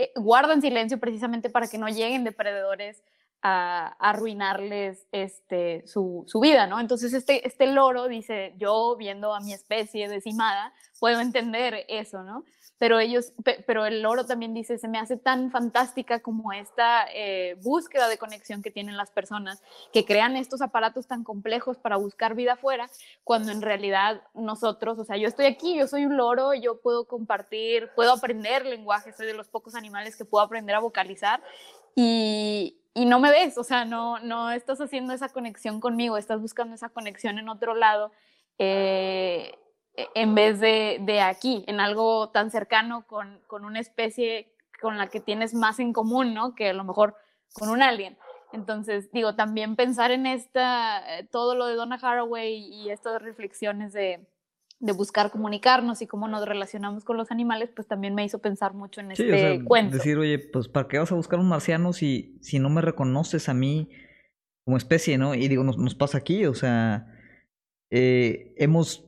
eh, guardan silencio precisamente para que no lleguen depredadores a, arruinarles este, su, su, vida, ¿no? Entonces este, este loro dice, yo viendo a mi especie decimada, puedo entender eso, ¿no? Pero ellos, pero el loro también dice, se me hace tan fantástica como esta eh, búsqueda de conexión que tienen las personas, que crean estos aparatos tan complejos para buscar vida afuera, cuando en realidad nosotros, o sea, yo estoy aquí, yo soy un loro, yo puedo compartir, puedo aprender lenguaje, soy de los pocos animales que puedo aprender a vocalizar y, y no me ves, o sea, no, no estás haciendo esa conexión conmigo, estás buscando esa conexión en otro lado, eh, en vez de, de, aquí, en algo tan cercano con, con, una especie con la que tienes más en común, ¿no? Que a lo mejor con un alien. Entonces, digo, también pensar en esta, eh, todo lo de Donna Haraway y estas reflexiones de, de buscar comunicarnos y cómo nos relacionamos con los animales, pues también me hizo pensar mucho en este cuento. Decir, oye, pues ¿para qué vas a buscar un marciano si, si no me reconoces a mí como especie, ¿no? Y digo, nos, nos pasa aquí, o sea, eh, hemos,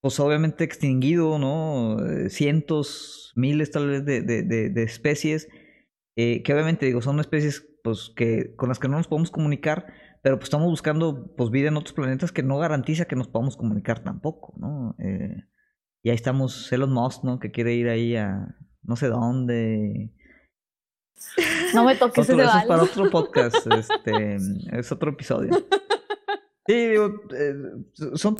pues obviamente extinguido, ¿no? Eh, cientos, miles tal vez de, de, de, especies, eh, que obviamente, digo, son especies pues que con las que no nos podemos comunicar, pero pues estamos buscando pues vida en otros planetas que no garantiza que nos podamos comunicar tampoco, ¿no? Eh, y ahí estamos Elon Musk, ¿no? Que quiere ir ahí a no sé dónde. No me toques ese es para otro podcast, *laughs* este, es otro episodio. Sí, digo, eh, son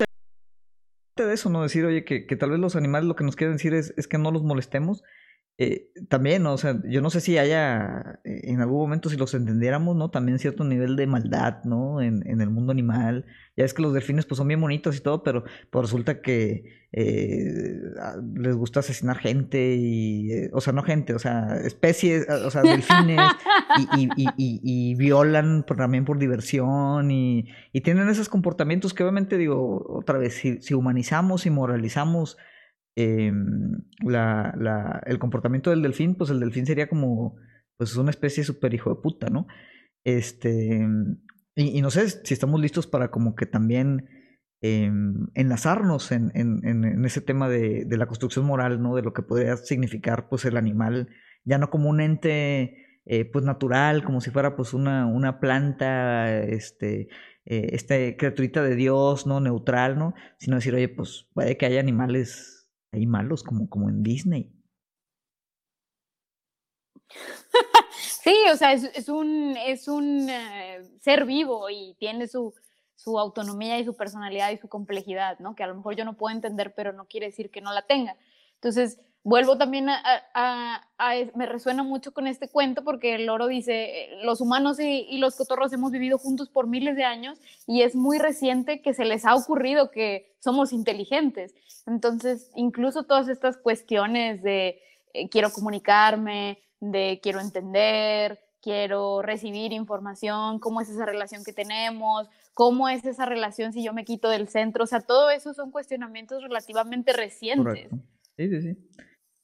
de eso, ¿no? Decir, oye, que, que, tal vez los animales lo que nos quieren decir es, es que no los molestemos. Eh, también, o sea, yo no sé si haya, eh, en algún momento, si los entendiéramos, ¿no? También cierto nivel de maldad, ¿no? En, en el mundo animal. Ya es que los delfines, pues, son bien bonitos y todo, pero pues, resulta que eh, les gusta asesinar gente y, o sea, no gente, o sea, especies, o sea, delfines *laughs* y, y, y, y violan también por diversión y, tienen esos comportamientos que obviamente, digo, otra vez, si, si humanizamos y moralizamos Em, la, la, el comportamiento del delfín, pues el delfín sería como, pues una especie súper hijo de puta, ¿no? Este, y, no sé si estamos listos para como que también em, enlazarnos en, en, en, ese tema de, de, la construcción moral, ¿no? De lo que podría significar, pues, el animal, ya no como un ente, eh, pues, natural, como si fuera, pues, una, una planta, este, eh, esta criaturita de Dios, ¿no? Neutral, ¿no? Sino decir, oye, pues, puede que haya animales hay malos como, como en Disney. *laughs* sí, o sea, es, un, es un eh, ser vivo y tiene su, su autonomía y su personalidad y su complejidad, ¿no? Que a lo mejor yo no puedo entender, pero no quiere decir que no la tenga. Entonces, vuelvo también a, me resuena mucho con este cuento porque el loro dice, eh, los humanos y, los cotorros hemos vivido juntos por miles de años y es muy reciente que se les ha ocurrido que somos inteligentes. Entonces, incluso todas estas cuestiones de eh, quiero comunicarme, de quiero entender, quiero recibir información, cómo es esa relación que tenemos, cómo es esa relación si yo me quito del centro, o sea, todo eso son cuestionamientos relativamente recientes. Sí, sí, sí.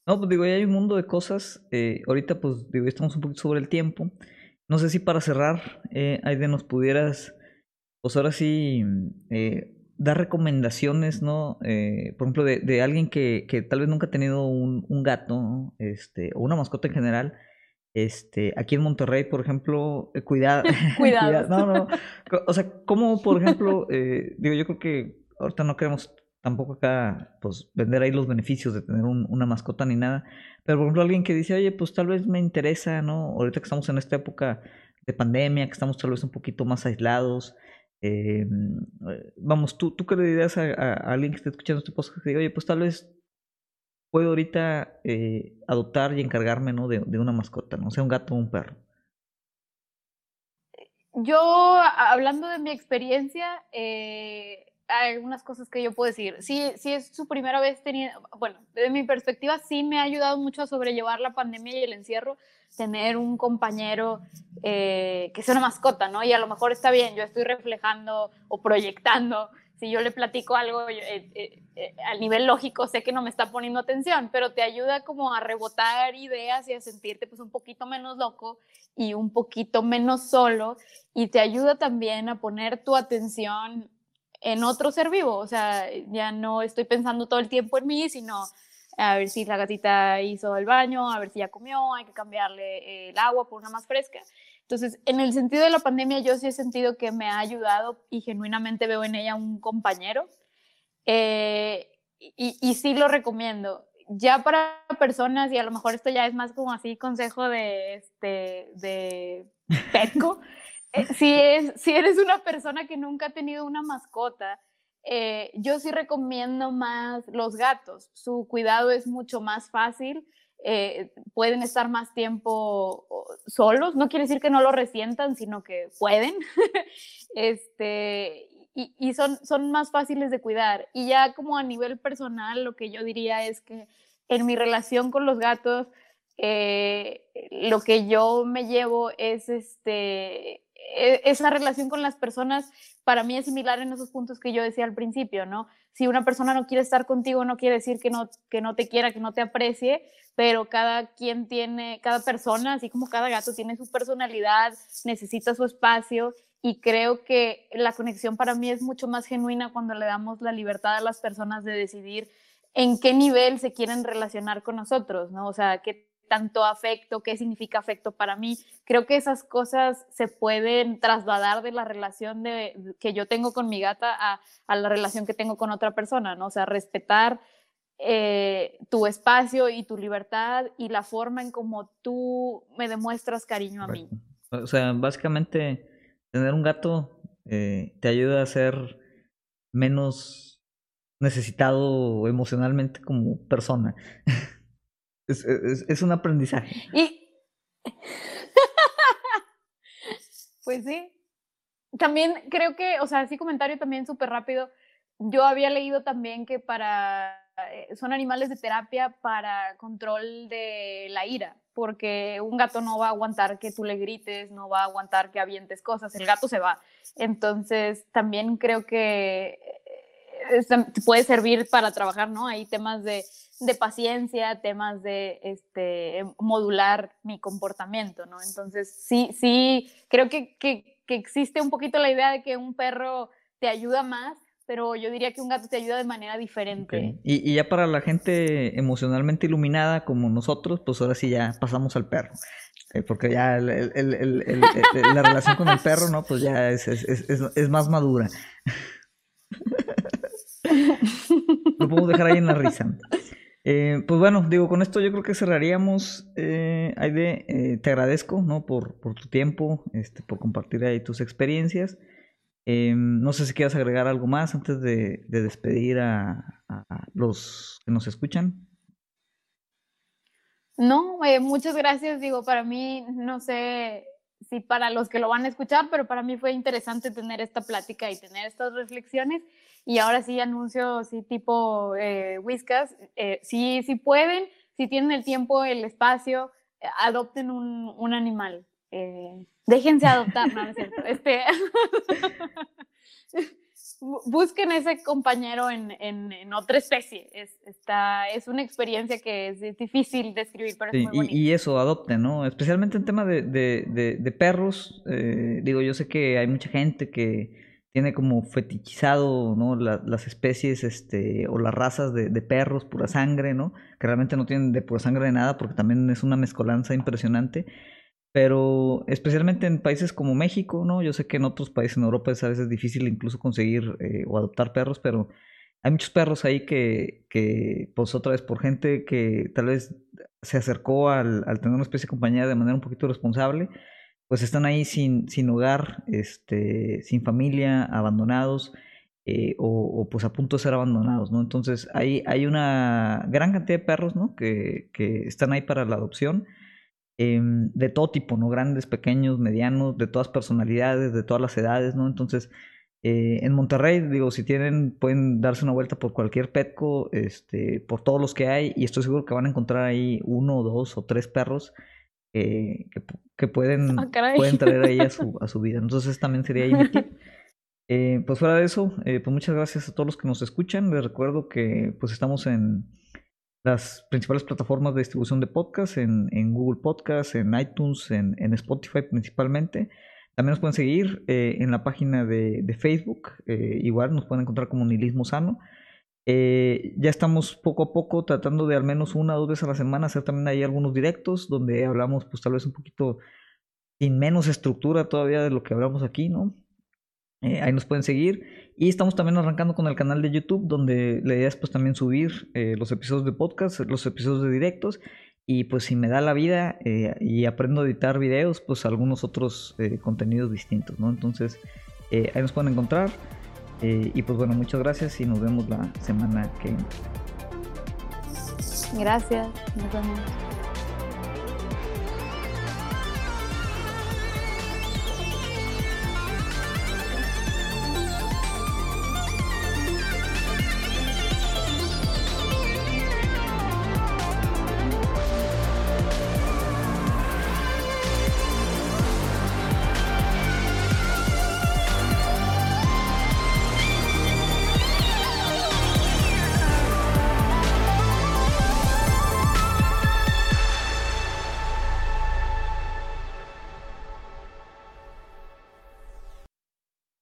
No, pues digo, ya hay un mundo de cosas. Eh, ahorita, pues digo, estamos un poquito sobre el tiempo. No sé si para cerrar, eh, Aide, nos pudieras, pues ahora sí, eh, dar recomendaciones, ¿no? Eh, por ejemplo, de, de alguien que, que, tal vez nunca ha tenido un, un gato, este, o una mascota en general. Este, aquí en Monterrey, por ejemplo, eh, cuidado. *laughs* Cuidado. no, no. O sea, ¿cómo, por ejemplo, eh, digo, yo creo que ahorita no queremos tampoco acá, pues, vender ahí los beneficios de tener una mascota ni nada. Pero, por ejemplo, alguien que dice, oye, pues tal vez me interesa, ¿no? Ahorita que estamos en esta época de pandemia, que estamos tal vez un poquito más aislados. Eh, vamos, ¿tú, ¿tú qué le dirías a, alguien que esté escuchando este podcast que diga, oye, pues tal vez puedo ahorita eh, adoptar y encargarme, ¿no? De, de una mascota, ¿no? sea, un gato o un perro. Yo, hablando de mi experiencia, eh, hay algunas cosas que yo puedo decir. Sí, sí es su primera vez teniendo, bueno, desde mi perspectiva sí me ha ayudado mucho a sobrellevar la pandemia y el encierro, tener un compañero eh, que sea una mascota, ¿no? Y a lo mejor está bien, yo estoy reflejando o proyectando, si yo le platico algo eh, eh, al nivel lógico, sé que no me está poniendo atención, pero te ayuda como a rebotar ideas y a sentirte pues un poquito menos loco y un poquito menos solo y te ayuda también a poner tu atención en otro ser vivo, o sea, ya no estoy pensando todo el tiempo en mí, sino a ver si la gatita hizo el baño, a ver si ya comió, hay que cambiarle el agua por una más fresca. Entonces, en el sentido de la pandemia, yo sí he sentido que me ha ayudado y genuinamente veo en ella un compañero. Eh, y, y, sí lo recomiendo. Ya para personas, y a lo mejor esto ya es más como así consejo de, este, de Petco, *laughs* si, es, si eres una persona que nunca ha tenido una mascota, eh, yo sí recomiendo más los gatos. Su cuidado es mucho más fácil. Eh, pueden estar más tiempo solos. No quiere decir que no lo resientan, sino que pueden. *laughs* este, y, y son, son más fáciles de cuidar. Y ya como a nivel personal, lo que yo diría es que en mi relación con los gatos, lo que yo me llevo es este, esa relación con las personas para mí es similar en esos puntos que yo decía al principio, ¿no? Si una persona no quiere estar contigo, no quiere decir que no, que no te quiera, que no te aprecie, pero cada quien tiene, cada persona, así como cada gato tiene su personalidad, necesita su espacio y creo que la conexión para mí es mucho más genuina cuando le damos la libertad a las personas de decidir en qué nivel se quieren relacionar con nosotros, ¿no? O sea, qué tanto afecto, qué significa afecto para mí. Creo que esas cosas se pueden trasladar de la relación de, que yo tengo con mi gata a, la relación que tengo con otra persona, ¿no? O sea, respetar eh, tu espacio y tu libertad y la forma en cómo tú me demuestras cariño a mí. O sea, básicamente tener un gato eh, te ayuda a ser menos necesitado emocionalmente como persona. *laughs* Es, es un aprendizaje. Y. *laughs* pues sí. También creo que, o sea, así comentario también súper rápido. Yo había leído también que para eh, son animales de terapia para control de la ira, porque un gato no va a aguantar que tú le grites, no va a aguantar que avientes cosas, el gato se va. Entonces, también creo que eh, puede servir para trabajar, ¿no? Hay temas de, de paciencia, temas de este, modular mi comportamiento, ¿no? Entonces, sí, sí, creo que, que, que existe un poquito la idea de que un perro te ayuda más, pero yo diría que un gato te ayuda de manera diferente. Y, ya para la gente emocionalmente iluminada como nosotros, pues ahora sí ya pasamos al perro. Eh, porque ya la relación con el perro, ¿no? Pues ya es, es, más madura. Lo podemos dejar ahí en la risa. Eh, pues bueno, digo, con esto yo creo que cerraríamos. Eh, Aide, eh, te agradezco, ¿no? Por, por tu tiempo, este, por compartir ahí tus experiencias. Em, no sé si quieres agregar algo más antes de, despedir a, los que nos escuchan. No, eh, muchas gracias. Digo, para mí, no sé si para los que lo van a escuchar, pero para mí fue interesante tener esta plática y tener estas reflexiones. Y ahora sí anuncio, sí, tipo eh, Whiskas, eh, si, pueden, si tienen el tiempo, el espacio, eh, adopten un, un animal. Eh, déjense adoptar, no, es cierto. Este, *laughs* busquen ese compañero en, en, otra especie. Es, está, es una experiencia que es, difícil de describir, pero es muy bonito. Y, eso, adopten, ¿no? Especialmente en tema de, de, de, perros. Eh, digo, yo sé que hay mucha gente que tiene como fetichizado, ¿no? las especies, este, o las razas de, de, perros, pura sangre, ¿no? Que realmente no tienen de pura sangre de nada, porque también es una mezcolanza impresionante pero especialmente en países como México, ¿no? Yo sé que en otros países en Europa es a veces difícil incluso conseguir eh, o adoptar perros, pero hay muchos perros ahí que, que, pues otra vez, por gente que tal vez se acercó al, al tener una especie de compañía de manera un poquito responsable, pues están ahí sin, sin hogar, este, sin familia, abandonados. Eh, o, pues a punto de ser abandonados, ¿no? Entonces hay, hay una gran cantidad de perros, ¿no? Que, que están ahí para la adopción Em, de todo tipo, ¿no? Grandes, pequeños, medianos, de todas personalidades, de todas las edades, ¿no? Entonces, eh, en Monterrey, digo, si tienen, pueden darse una vuelta por cualquier Petco, este, por todos los que hay, y estoy seguro que van a encontrar ahí uno, dos o tres perros que, que, pueden, ah, pueden traer ahí a *laughs* su, a su vida. Entonces, también sería ahí mi tip. *laughs* Eh, pues fuera de eso, eh, pues muchas gracias a todos los que nos escuchan. Les recuerdo que pues estamos en las principales plataformas de distribución de podcast, en, Google Podcast, en iTunes, en, Spotify principalmente. También nos pueden seguir eh, en la página de, Facebook, eh, igual nos pueden encontrar como Nihilismo Sano. Eh, ya estamos poco a poco tratando de al menos una o dos veces a la semana hacer también ahí algunos directos donde hablamos pues tal vez un poquito sin menos estructura todavía de lo que hablamos aquí, ¿no? ahí nos pueden seguir. Y estamos también arrancando con el canal de YouTube, donde la idea es pues también subir eh, los episodios de podcast, los episodios de directos. Y pues si me da la vida eh, y aprendo a editar videos, pues algunos otros eh, contenidos distintos, ¿no? Entonces ahí nos pueden encontrar. Y pues bueno, muchas gracias y nos vemos la semana que viene. Gracias.